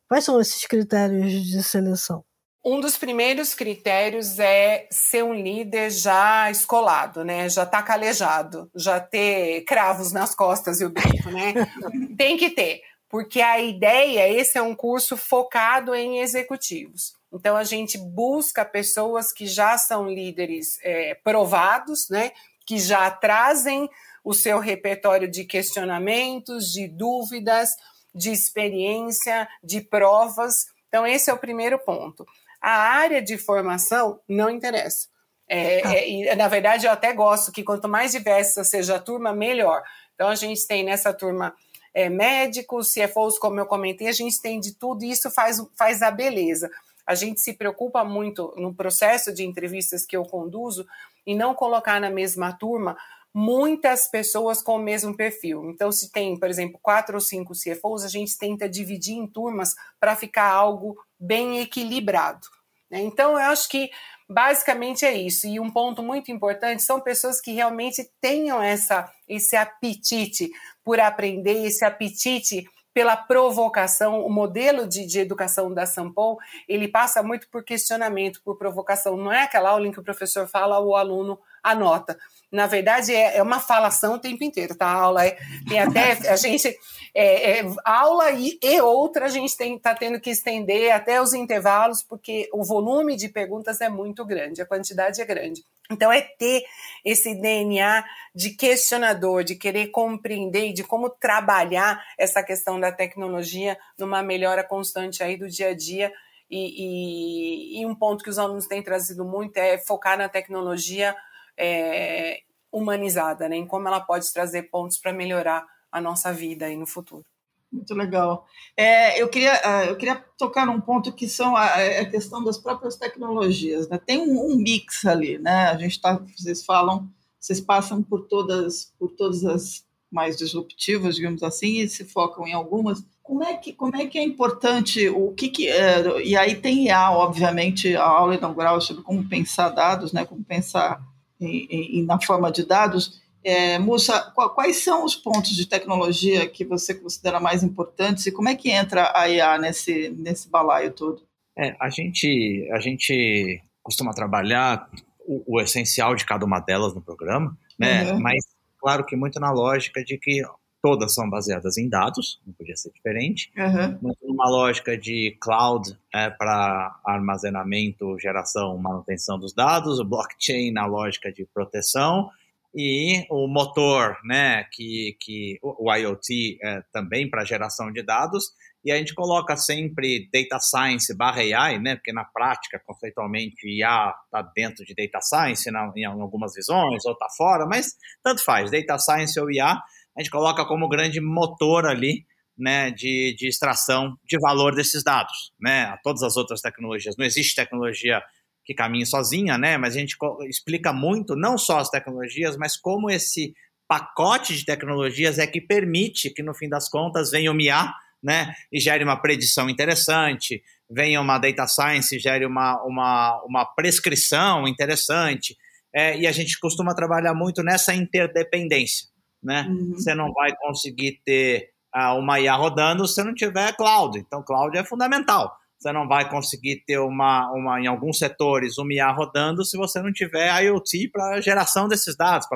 Quais são esses critérios de seleção? Um dos primeiros critérios é ser um líder já escolado, né? Já tá calejado, já ter cravos nas costas e o bico, né? Tem que ter, porque a ideia, esse é um curso focado em executivos. Então a gente busca pessoas que já são líderes é, provados, né? Que já trazem o seu repertório de questionamentos, de dúvidas, de experiência, de provas. Então, esse é o primeiro ponto. A área de formação não interessa. É, ah. é, e, na verdade, eu até gosto que quanto mais diversa seja a turma, melhor. Então, a gente tem nessa turma é, médicos, CFOs, como eu comentei, a gente tem de tudo e isso faz, faz a beleza. A gente se preocupa muito no processo de entrevistas que eu conduzo e não colocar na mesma turma muitas pessoas com o mesmo perfil. Então, se tem, por exemplo, quatro ou cinco CFOs, a gente tenta dividir em turmas para ficar algo bem equilibrado. Né? Então, eu acho que basicamente é isso. E um ponto muito importante são pessoas que realmente tenham essa, esse apetite por aprender, esse apetite pela provocação. O modelo de, de educação da Sampol, ele passa muito por questionamento, por provocação. Não é aquela aula em que o professor fala, o aluno anota na verdade, é, é uma falação o tempo inteiro, tá? A aula é, tem até a gente é, é, aula e, e outra a gente está tendo que estender até os intervalos, porque o volume de perguntas é muito grande, a quantidade é grande. Então, é ter esse DNA de questionador, de querer compreender e de como trabalhar essa questão da tecnologia numa melhora constante aí do dia a dia. E, e, e um ponto que os alunos têm trazido muito é focar na tecnologia é, humanizada, né? Em como ela pode trazer pontos para melhorar a nossa vida aí no futuro. Muito legal. É, eu, queria, ah, eu queria tocar num ponto que são a, a questão das próprias tecnologias. Né? Tem um, um, mix ali, né? A gente tá, vocês falam, vocês passam por todas, por todas as mais disruptivas, digamos assim, e se focam em algumas. Como é que, como é, que é importante o que, que é, e aí tem IA, obviamente, a aula inaugural sobre como pensar dados, né? Como pensar e, na forma de dados. É, Mussa, quais são os pontos de tecnologia que você considera mais importantes e como é que entra a IA nesse, nesse balaio todo? É, a, gente, a gente costuma trabalhar o, o essencial de cada uma delas no programa, né? Uhum. mas claro que muito na lógica de que todas são baseadas em dados, não podia ser diferente, uhum. muito numa lógica de cloud é, para armazenamento, geração, manutenção dos dados, o blockchain na lógica de proteção, e o motor, né, que, que o IoT é, também para geração de dados, e a gente coloca sempre data science barra AI, né, porque na prática, conceitualmente, IA está dentro de data science na, em algumas visões, ou está fora, mas tanto faz, data science ou IA, a gente coloca como grande motor ali, né, de, de extração de valor desses dados, né, a todas as outras tecnologias. Não existe tecnologia que caminhe sozinha, né? Mas a gente explica muito, não só as tecnologias, mas como esse pacote de tecnologias é que permite que, no fim das contas, venha o MIA, né? E gere uma predição interessante, venha uma data science gere uma, uma, uma prescrição interessante. É, e a gente costuma trabalhar muito nessa interdependência, né? Uhum. Você não vai conseguir ter uh, uma IA rodando se não tiver cloud. Então, cloud é fundamental você não vai conseguir ter uma, uma em alguns setores, um IA rodando se você não tiver IoT para geração desses dados,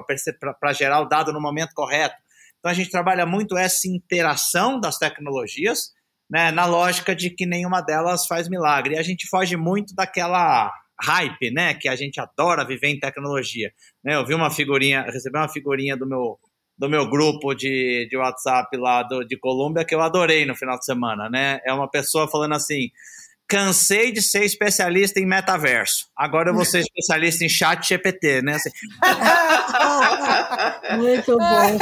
para gerar o dado no momento correto. Então a gente trabalha muito essa interação das tecnologias, né, na lógica de que nenhuma delas faz milagre. E a gente foge muito daquela hype, né, que a gente adora viver em tecnologia. Né, eu vi uma figurinha, recebi uma figurinha do meu do meu grupo de, de WhatsApp lá do, de Colômbia que eu adorei no final de semana, né? É uma pessoa falando assim: cansei de ser especialista em metaverso. Agora eu vou ser especialista em chat GPT, né? Assim, Muito bom.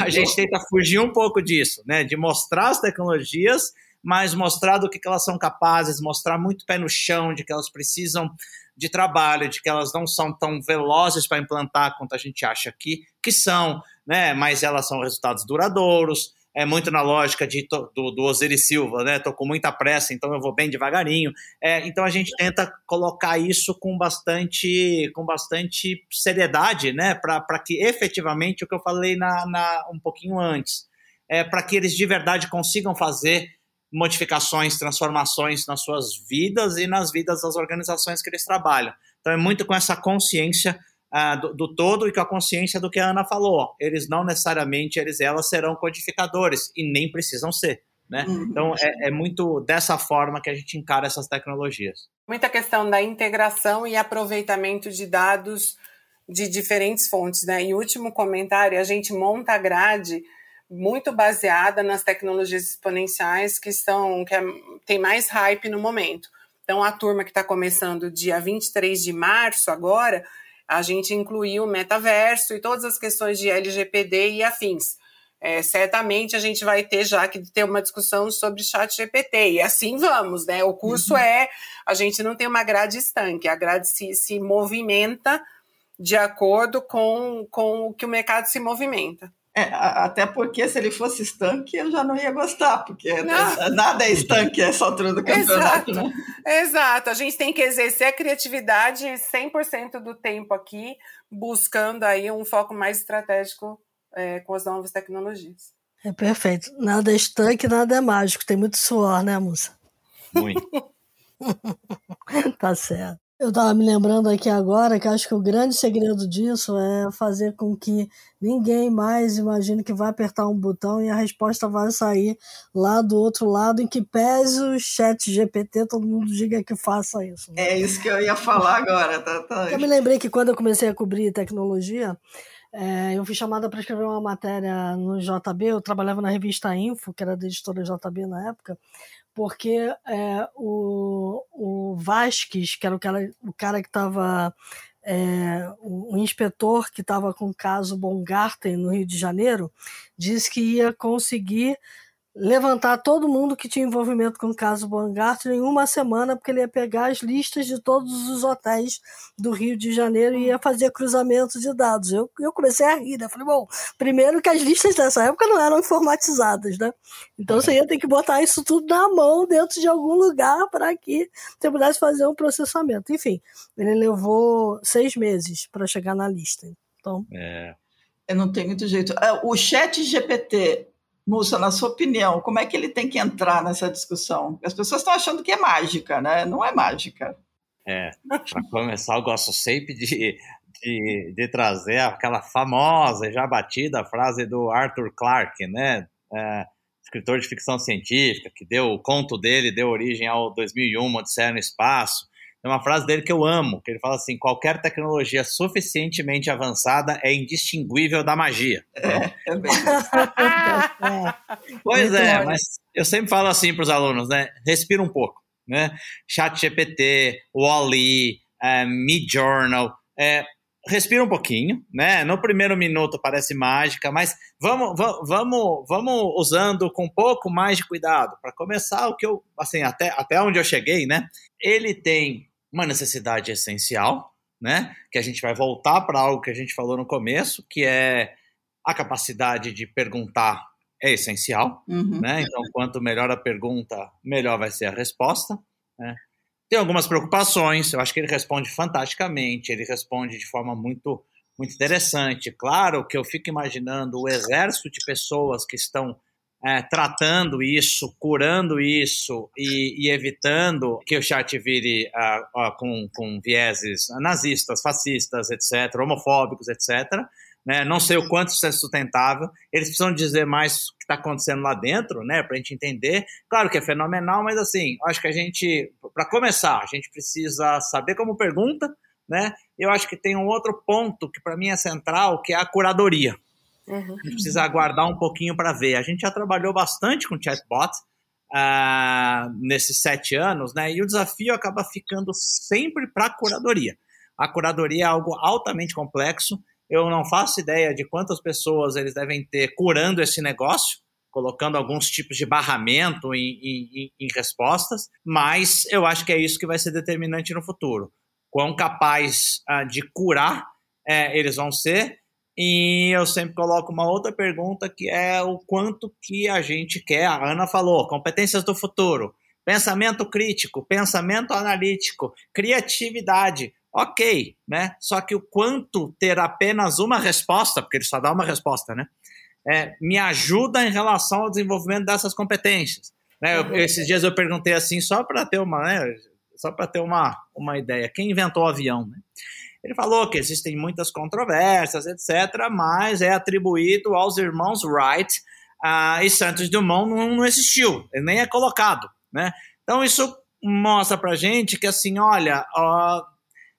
a gente tenta fugir um pouco disso, né? De mostrar as tecnologias, mas mostrar do que, que elas são capazes, mostrar muito pé no chão, de que elas precisam de trabalho, de que elas não são tão velozes para implantar quanto a gente acha que, que são, né? mas elas são resultados duradouros. É muito na lógica de, do, do Osiris Silva, né? Tô com muita pressa, então eu vou bem devagarinho. É, então a gente tenta colocar isso com bastante, com bastante seriedade, né? Para que efetivamente o que eu falei na, na um pouquinho antes, é para que eles de verdade consigam fazer modificações, transformações nas suas vidas e nas vidas das organizações que eles trabalham. Então é muito com essa consciência uh, do, do, todo e com a consciência do que a Ana falou. Eles não necessariamente, eles elas serão codificadores e nem precisam ser. Né? Uhum. Então é, é muito dessa forma que a gente encara essas tecnologias. Muita questão da integração e aproveitamento de dados de diferentes fontes. Né? E último comentário, a gente monta a grade muito baseada nas tecnologias exponenciais que estão que é, tem mais hype no momento. Então a turma que está começando dia 23 de março agora, a gente incluiu o metaverso e todas as questões de LGPD e afins. É, certamente a gente vai ter já que ter uma discussão sobre chat GPT, e assim vamos, né? O curso uhum. é, a gente não tem uma grade estanque, a grade se, se movimenta de acordo com, com o que o mercado se movimenta. É, até porque se ele fosse estanque, eu já não ia gostar, porque não. nada é estanque essa altura do campeonato, Exato. né? Exato, a gente tem que exercer a criatividade 100% do tempo aqui, buscando aí um foco mais estratégico é, com as novas tecnologias. É perfeito. Nada é estanque, nada é mágico. Tem muito suor, né, moça? Muito. tá certo. Eu estava me lembrando aqui agora que acho que o grande segredo disso é fazer com que ninguém mais imagine que vai apertar um botão e a resposta vai sair lá do outro lado, em que pese o chat GPT, todo mundo diga que faça isso. Né? É isso que eu ia falar agora. Tá, tá. Eu me lembrei que quando eu comecei a cobrir tecnologia, é, eu fui chamada para escrever uma matéria no JB, eu trabalhava na revista Info, que era da editora JB na época, porque é, o, o Vasques, que era o cara, o cara que estava. É, o, o, inspetor que estava com o caso Bongarten no Rio de Janeiro, disse que ia conseguir levantar todo mundo que tinha envolvimento com o caso Baumgartner em uma semana, porque ele ia pegar as listas de todos os hotéis do Rio de Janeiro e ia fazer cruzamento de dados. Eu, eu comecei a rir, né? Falei, bom, primeiro que as listas dessa época não eram informatizadas, né? Então você ia ter que botar isso tudo na mão dentro de algum lugar para que você pudesse fazer um processamento. Enfim, ele levou seis meses para chegar na lista. Então. É. Eu não tenho muito jeito. É, o chat GPT Mussa, na sua opinião, como é que ele tem que entrar nessa discussão? As pessoas estão achando que é mágica, né? Não é mágica. É, para começar, eu gosto sempre de, de, de, trazer aquela famosa, já batida frase do Arthur Clarke, né? É, escritor de ficção científica, que deu o conto dele, deu origem ao 2001, Odisseia no Espaço, Tem uma frase dele que eu amo, que ele fala assim: qualquer tecnologia suficientemente avançada é indistinguível da magia. É, é bem Pois é, mas eu sempre falo assim para os alunos, né? Respira um pouco, né? Chat GPT, Wall-E, é, Midjournal, é, respira um pouquinho, né? No primeiro minuto parece mágica, mas vamos, vamos, vamos usando com um pouco mais de cuidado. Para começar, o que eu, assim, até, até onde eu cheguei, né? Ele tem uma necessidade essencial, né? Que a gente vai voltar para algo que a gente falou no começo, que é a capacidade de perguntar é essencial, uhum. né? Então, quanto melhor a pergunta, melhor vai ser a resposta. Né? Tem algumas preocupações, eu acho que ele responde fantasticamente, ele responde de forma muito, muito interessante. Claro que eu fico imaginando o exército de pessoas que estão é, tratando isso, curando isso e, e, evitando que o chat vire uh, uh, com, com vieses nazistas, fascistas, etc., homofóbicos, etc., né? Não sei o quanto isso é sustentável. Eles precisam dizer mais o que está acontecendo lá dentro, né? Para a gente entender. Claro que é fenomenal, mas assim, acho que a gente, para começar, a gente precisa saber como pergunta, né? Eu acho que tem um outro ponto que para mim é central, que é a curadoria. Uhum. A gente precisa aguardar um pouquinho para ver. A gente já trabalhou bastante com chatbot uh, nesses sete anos, né? E o desafio acaba ficando sempre para a curadoria. A curadoria é algo altamente complexo eu não faço ideia de quantas pessoas eles devem ter curando esse negócio, colocando alguns tipos de barramento em, em, em respostas, mas eu acho que é isso que vai ser determinante no futuro. Quão capaz uh, de curar é, eles vão ser. E eu sempre coloco uma outra pergunta que é o quanto que a gente quer. A Ana falou, competências do futuro, pensamento crítico, pensamento analítico, criatividade ok, né? Só que o quanto ter apenas uma resposta, porque ele só dá uma resposta, né? É, me ajuda em relação ao desenvolvimento dessas competências. Né? Eu, esses dias eu perguntei assim, só para ter uma, né? Só para ter uma, uma ideia, quem inventou o avião? Né? Ele falou que existem muitas controvérsias, etc., mas é atribuído aos irmãos Wright uh, e Santos Dumont não, não existiu, ele nem é colocado, né? Então isso mostra para gente que assim, olha,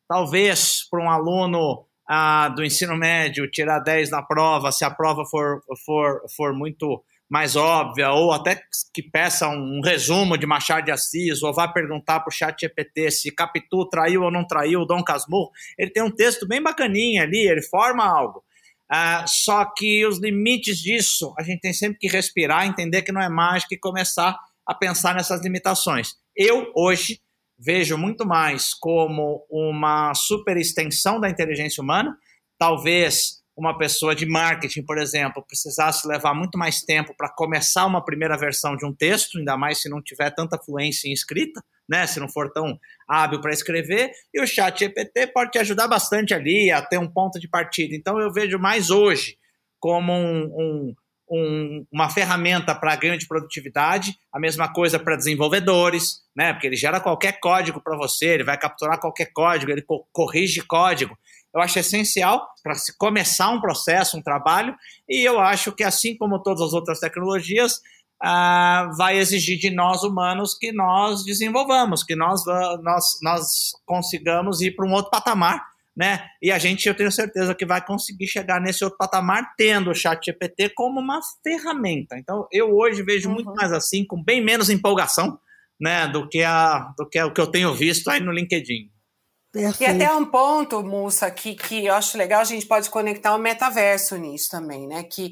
talvez para um aluno ah, do ensino médio tirar 10 na prova, se a prova for, for, for muito mais óbvia, ou até que peça um resumo de Machado de Assis, ou vá perguntar para o chat GPT se Capitu traiu ou não traiu o Dom Casmurro, ele tem um texto bem bacaninha ali, ele forma algo. Ah, só que os limites disso, a gente tem sempre que respirar, entender que não é mágica e começar a pensar nessas limitações. Eu, hoje, vejo muito mais como uma super extensão da inteligência humana. Talvez uma pessoa de marketing, por exemplo, precisasse levar muito mais tempo para começar uma primeira versão de um texto, ainda mais se não tiver tanta fluência em escrita, né? Se não for tão hábil para escrever, e o chat GPT pode te ajudar bastante ali a ter um ponto de partida. Então eu vejo mais hoje como um, um um, uma ferramenta para ganho de produtividade, a mesma coisa para desenvolvedores, né? Porque ele gera qualquer código para você, ele vai capturar qualquer código, ele co corrige código. Eu acho essencial para se começar um processo, um trabalho, e eu acho que assim como todas as outras tecnologias, uh, vai exigir de nós humanos que nós desenvolvamos, que nós, nós, nós consigamos ir para um outro patamar né? E a gente, eu tenho certeza que vai conseguir chegar nesse outro patamar tendo o chat GPT como uma ferramenta. Então, eu hoje vejo uhum. muito mais assim, com bem menos empolgação, né, do que, a, do que o que eu tenho visto aí no LinkedIn. Perfeito. E até um ponto, Mussa, que, que eu acho legal, a gente pode conectar o metaverso nisso também, né? Que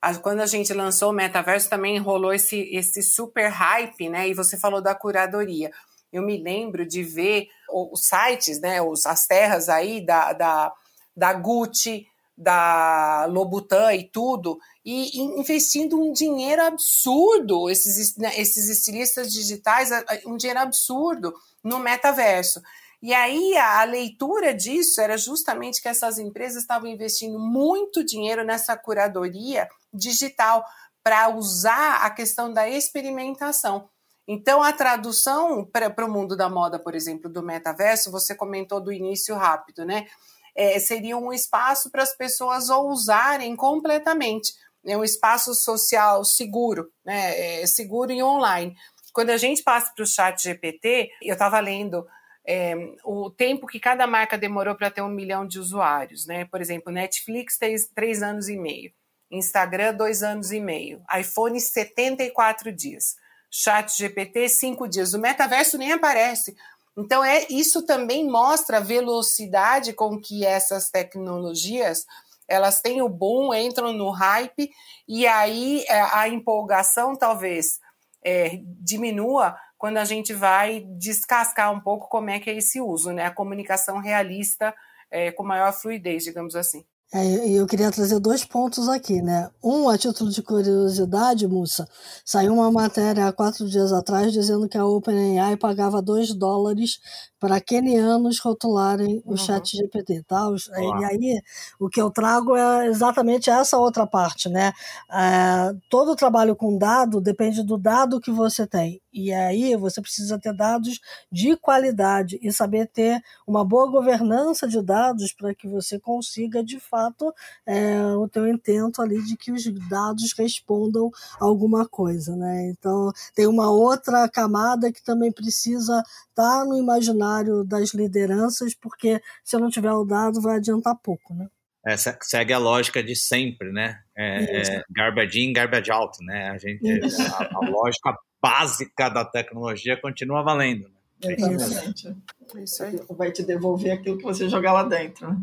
a, quando a gente lançou o metaverso também rolou esse, esse super hype, né? E você falou da curadoria. Eu me lembro de ver os sites, né, os, as terras aí da, da, da Gucci, da Lobutan e tudo, e investindo um dinheiro absurdo, esses, né, esses estilistas digitais, um dinheiro absurdo no metaverso. E aí a, leitura disso era justamente que essas empresas estavam investindo muito dinheiro nessa curadoria digital para usar a questão da experimentação. Então, a tradução para o mundo da moda, por exemplo, do metaverso, você comentou do início rápido, né? É, seria um espaço para as pessoas ousarem completamente. É um espaço social seguro, né? É seguro e online. Quando a gente passa para o chat GPT, eu estava lendo é, o tempo que cada marca demorou para ter um milhão de usuários, né? Por exemplo, Netflix três, três anos e meio, Instagram dois anos e meio, iPhone 74 dias, Chat GPT cinco dias, o metaverso nem aparece. Então é isso também mostra a velocidade com que essas tecnologias elas têm o boom, entram no hype e aí é, a empolgação talvez é, diminua quando a gente vai descascar um pouco como é que é esse uso, né? A comunicação realista é, com maior fluidez, digamos assim. É, eu queria trazer dois pontos aqui, né? Um, a título de curiosidade, Mussa, saiu uma matéria há quatro dias atrás dizendo que a OpenAI pagava 2 dólares para kenianos rotularem o uhum. chat GPT, tá? E aí, o que eu trago é exatamente essa outra parte, né? É, todo trabalho com dado depende do dado que você tem. E aí você precisa ter dados de qualidade e saber ter uma boa governança de dados para que você consiga, de fato, é, o teu intento ali de que os dados respondam alguma coisa, né? Então, tem uma outra camada que também precisa estar tá no imaginário das lideranças, porque se eu não tiver o dado, vai adiantar pouco, né? É, segue a lógica de sempre, né? É, é garbage in, garbage out, né? A gente, a, a lógica básica da tecnologia continua valendo. Né? Exatamente. Isso aí. Vai te devolver aquilo que você jogar lá dentro. Né?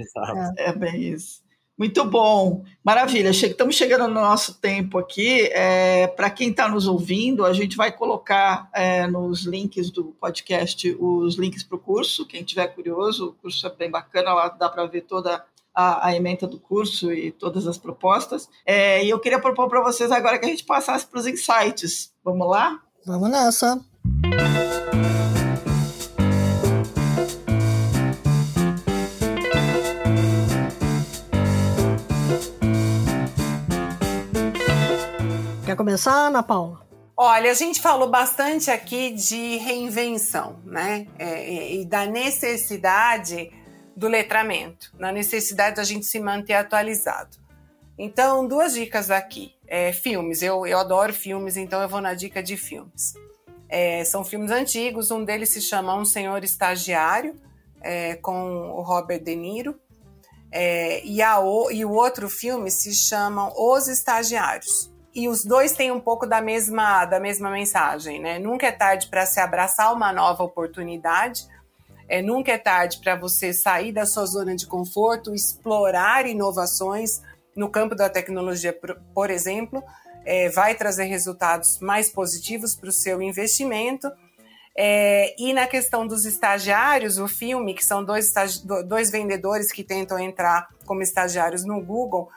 Exato. É bem isso. Muito bom, maravilha. Estamos chegando no nosso tempo aqui. É, Para quem está nos ouvindo, a gente vai colocar é, nos links do podcast os links para o curso. Quem tiver curioso, o curso é bem bacana, lá dá para ver toda a, a, ementa do curso e todas as propostas. É, e eu queria propor para vocês agora que a gente passasse para os insights. Vamos lá? Vamos nessa. Quer começar, Ana Paula? Olha, a gente falou bastante aqui de reinvenção, né? É, e da necessidade do letramento, na necessidade da gente se manter atualizado. Então, duas dicas aqui. É, filmes, eu, eu adoro filmes, então eu vou na dica de filmes. É, são filmes antigos, um deles se chama Um Senhor Estagiário, é, com o Robert De Niro, é, e, a, e o outro filme se chama Os Estagiários. E os dois têm um pouco da mesma, da mesma mensagem, né? Nunca é tarde para se abraçar uma nova oportunidade, é, nunca é tarde para você sair da sua zona de conforto, explorar inovações no campo da tecnologia, por, exemplo, é, vai trazer resultados mais positivos para o seu investimento. É, e na questão dos estagiários, o filme, que são dois, dois vendedores que tentam entrar como estagiários no Google,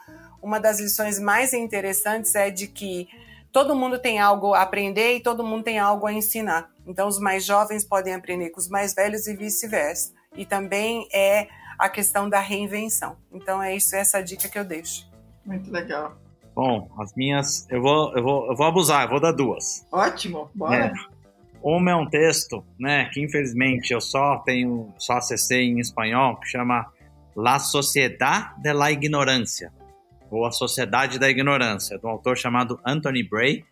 uma das lições mais interessantes é de que todo mundo tem algo a aprender e todo mundo tem algo a ensinar. Então, os mais jovens podem aprender com os mais velhos e vice-versa. E também é a questão da reinvenção. Então, é isso, essa dica que eu deixo. Muito legal. Bom, as minhas, eu vou, eu vou, eu vou abusar, eu vou dar duas. Ótimo, bora. É. Uma é um texto, né, que infelizmente eu só tenho, só acessei em espanhol, que chama La Sociedad de la Ignorancia ou A Sociedade da Ignorância, de um autor chamado Anthony Bray.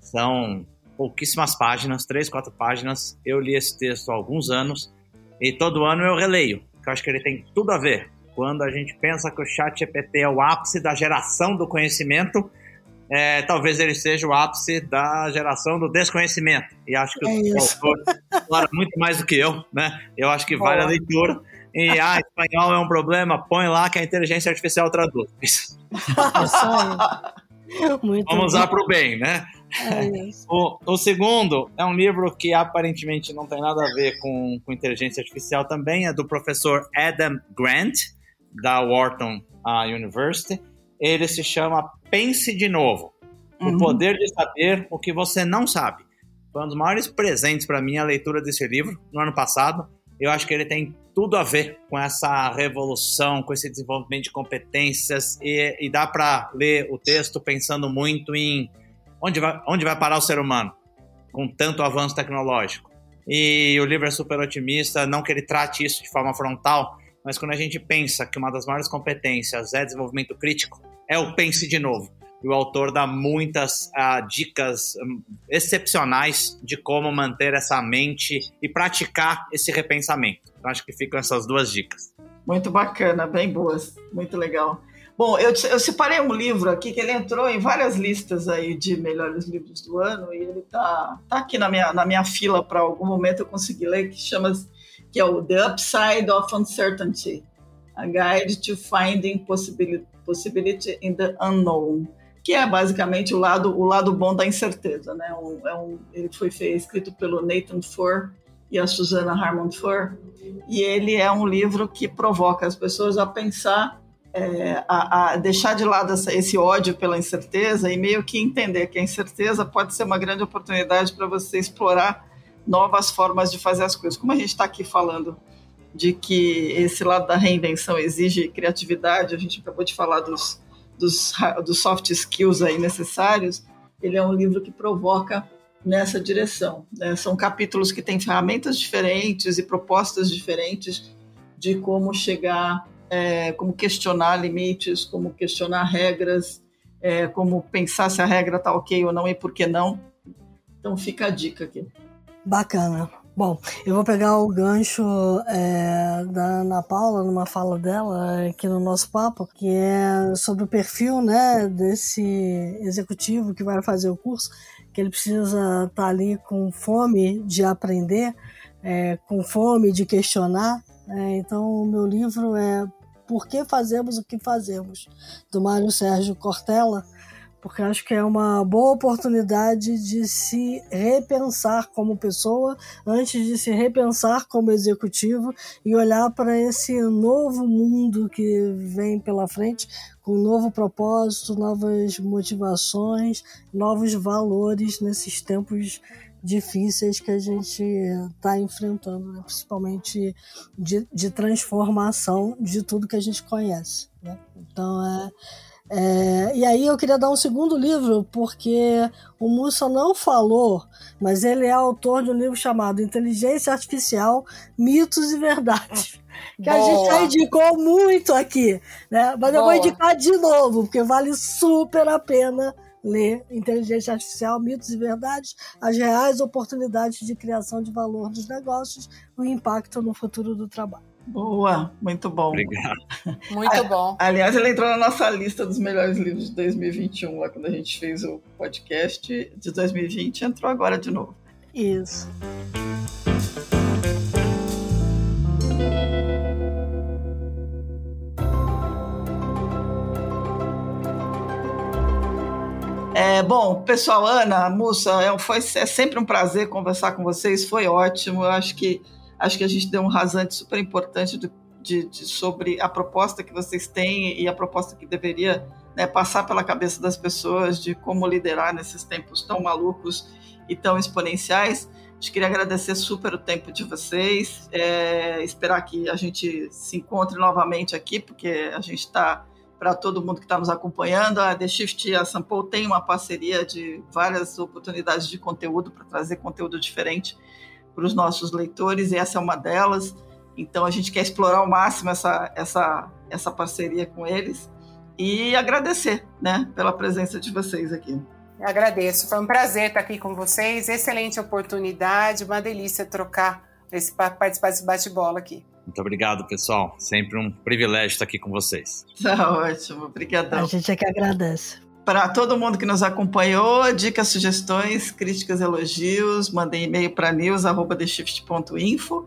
São pouquíssimas páginas, três, quatro páginas. Eu li esse texto há alguns anos e todo ano eu releio, porque eu acho que ele tem tudo a ver. Quando a gente pensa que o chat GPT é o ápice da geração do conhecimento, é, talvez ele seja o ápice da geração do desconhecimento. E acho que é o autor fala muito mais do que eu, né? Eu acho que vale a leitura. E, ah, espanhol é um problema, põe lá que a inteligência artificial traduz. Isso aí. Vamos usar para o bem, né? O, o, segundo é um livro que aparentemente não tem nada a ver com, com inteligência artificial também, é do professor Adam Grant, da Wharton University. Ele se chama Pense de Novo: uhum. O Poder de Saber o que Você Não Sabe. Foi um dos maiores presentes para mim a leitura desse livro no ano passado. Eu acho que ele tem tudo a ver com essa revolução, com esse desenvolvimento de competências e, e dá para ler o texto pensando muito em onde vai, onde vai parar o ser humano com tanto avanço tecnológico. E o livro é super otimista, não que ele trate isso de forma frontal, mas quando a gente pensa que uma das maiores competências é desenvolvimento crítico, é o pense de novo. e o autor dá muitas uh, dicas um, excepcionais de como manter essa mente e praticar esse repensamento. Então, acho que ficam essas duas dicas. Muito bacana, bem boas, muito legal. Bom, eu, eu separei um livro aqui que ele entrou em várias listas aí de melhores livros do ano e ele tá, tá aqui na minha, na minha fila para algum momento eu conseguir ler, que chama que é o The Upside of Uncertainty, A Guide to Finding Possibility, Possibility in the Unknown, que é basicamente o lado, o lado bom da incerteza. Né? Um, é um, ele foi feito, escrito pelo Nathan Ford e a Susana Harmon Ford, e ele é um livro que provoca as pessoas a pensar é, a, a, deixar de lado essa, esse ódio pela incerteza e meio que entender que a incerteza pode ser uma grande oportunidade para você explorar novas formas de fazer as coisas. Como a gente está aqui falando de que esse lado da reinvenção exige criatividade, a gente acabou de falar dos, dos, dos soft skills aí necessários, ele é um livro que provoca nessa direção. Né? São capítulos que têm ferramentas diferentes e propostas diferentes de como chegar é, como questionar limites, como questionar regras, é, como pensar se a regra está ok ou não e por que não. Então fica a dica aqui. Bacana. Bom, eu vou pegar o gancho é, da Ana Paula, numa fala dela aqui no nosso papo, que é sobre o perfil né, desse executivo que vai fazer o curso, que ele precisa estar tá ali com fome de aprender, é, com fome de questionar. É, então, o meu livro é por que fazemos o que fazemos, do Mário Sérgio Cortella, porque acho que é uma boa oportunidade de se repensar como pessoa antes de se repensar como executivo e olhar para esse novo mundo que vem pela frente com novo propósito, novas motivações, novos valores nesses tempos difíceis que a gente está enfrentando, né? principalmente de, de, transformação de tudo que a gente conhece. Né? Então, é, é, e aí eu queria dar um segundo livro, porque o Mussa não falou, mas ele é autor de um livro chamado Inteligência Artificial, Mitos e Verdades. Que Boa. a gente já indicou muito aqui, né? Mas Boa. eu vou indicar de novo, porque vale super a pena ler Inteligência Artificial, Mitos e Verdades, as reais oportunidades de criação de valor dos negócios, o impacto no futuro do trabalho. Boa, muito bom. Obrigado. Muito bom. Aliás, ele entrou na nossa lista dos melhores livros de 2021, lá quando a gente fez o podcast de 2020, entrou agora de novo. Isso. É, bom, pessoal, Ana, Mussa, é, foi, é sempre um prazer conversar com vocês, foi ótimo. Eu acho que, acho que a gente deu um rasante super importante de, de, de, sobre a proposta que vocês têm e a proposta que deveria né, passar pela cabeça das pessoas de como liderar nesses tempos tão malucos e tão exponenciais. gente queria agradecer super o tempo de vocês, é, esperar que a gente se encontre novamente aqui, porque a gente está para todo mundo que está nos acompanhando. A The Shift e a Sample tem uma parceria de várias oportunidades de conteúdo para trazer conteúdo diferente para os nossos leitores, e essa é uma delas. Então a gente quer explorar ao máximo essa, essa, essa parceria com eles e agradecer né, pela presença de vocês aqui. agradeço, foi um prazer estar aqui com vocês, excelente oportunidade, uma delícia trocar, esse, participar desse bate-bola aqui. Muito obrigado, pessoal. Sempre um privilégio estar aqui com vocês. Tá ótimo, obrigadão. A gente é que agradece. Para todo mundo que nos acompanhou, dicas, sugestões, críticas, elogios, mandem e-mail para news@theshift.info.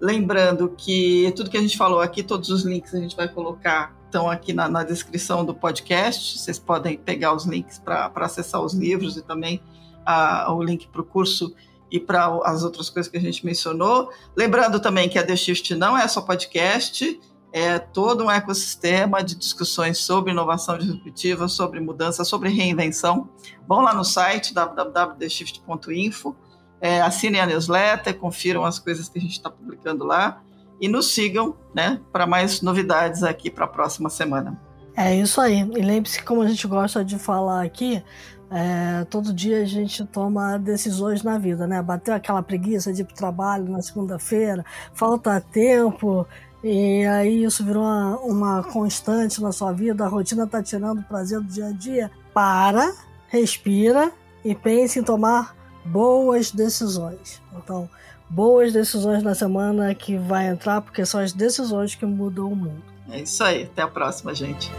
Lembrando que tudo que a gente falou aqui, todos os links a gente vai colocar, estão aqui na, na descrição do podcast. Vocês podem pegar os links para acessar os livros e também a, o link para o curso e para as outras coisas que a gente mencionou. Lembrando também que a The Shift não é só podcast, é todo um ecossistema de discussões sobre inovação disruptiva, sobre mudança, sobre reinvenção. Vão lá no site www.theshift.info, é, assinem a newsletter, confiram as coisas que a gente está publicando lá e nos sigam né, para mais novidades aqui para a próxima semana. É isso aí. E lembre-se, como a gente gosta de falar aqui, é, todo dia a gente toma decisões na vida, né? Bateu aquela preguiça de ir para o trabalho na segunda-feira, falta tempo, e aí isso virou uma, uma, constante na sua vida, a rotina está tirando o prazer do dia a dia. para, respira e pense em tomar boas decisões. Então, boas decisões na semana que vai entrar, porque são as decisões que mudam o mundo. É isso aí. Até a próxima, gente.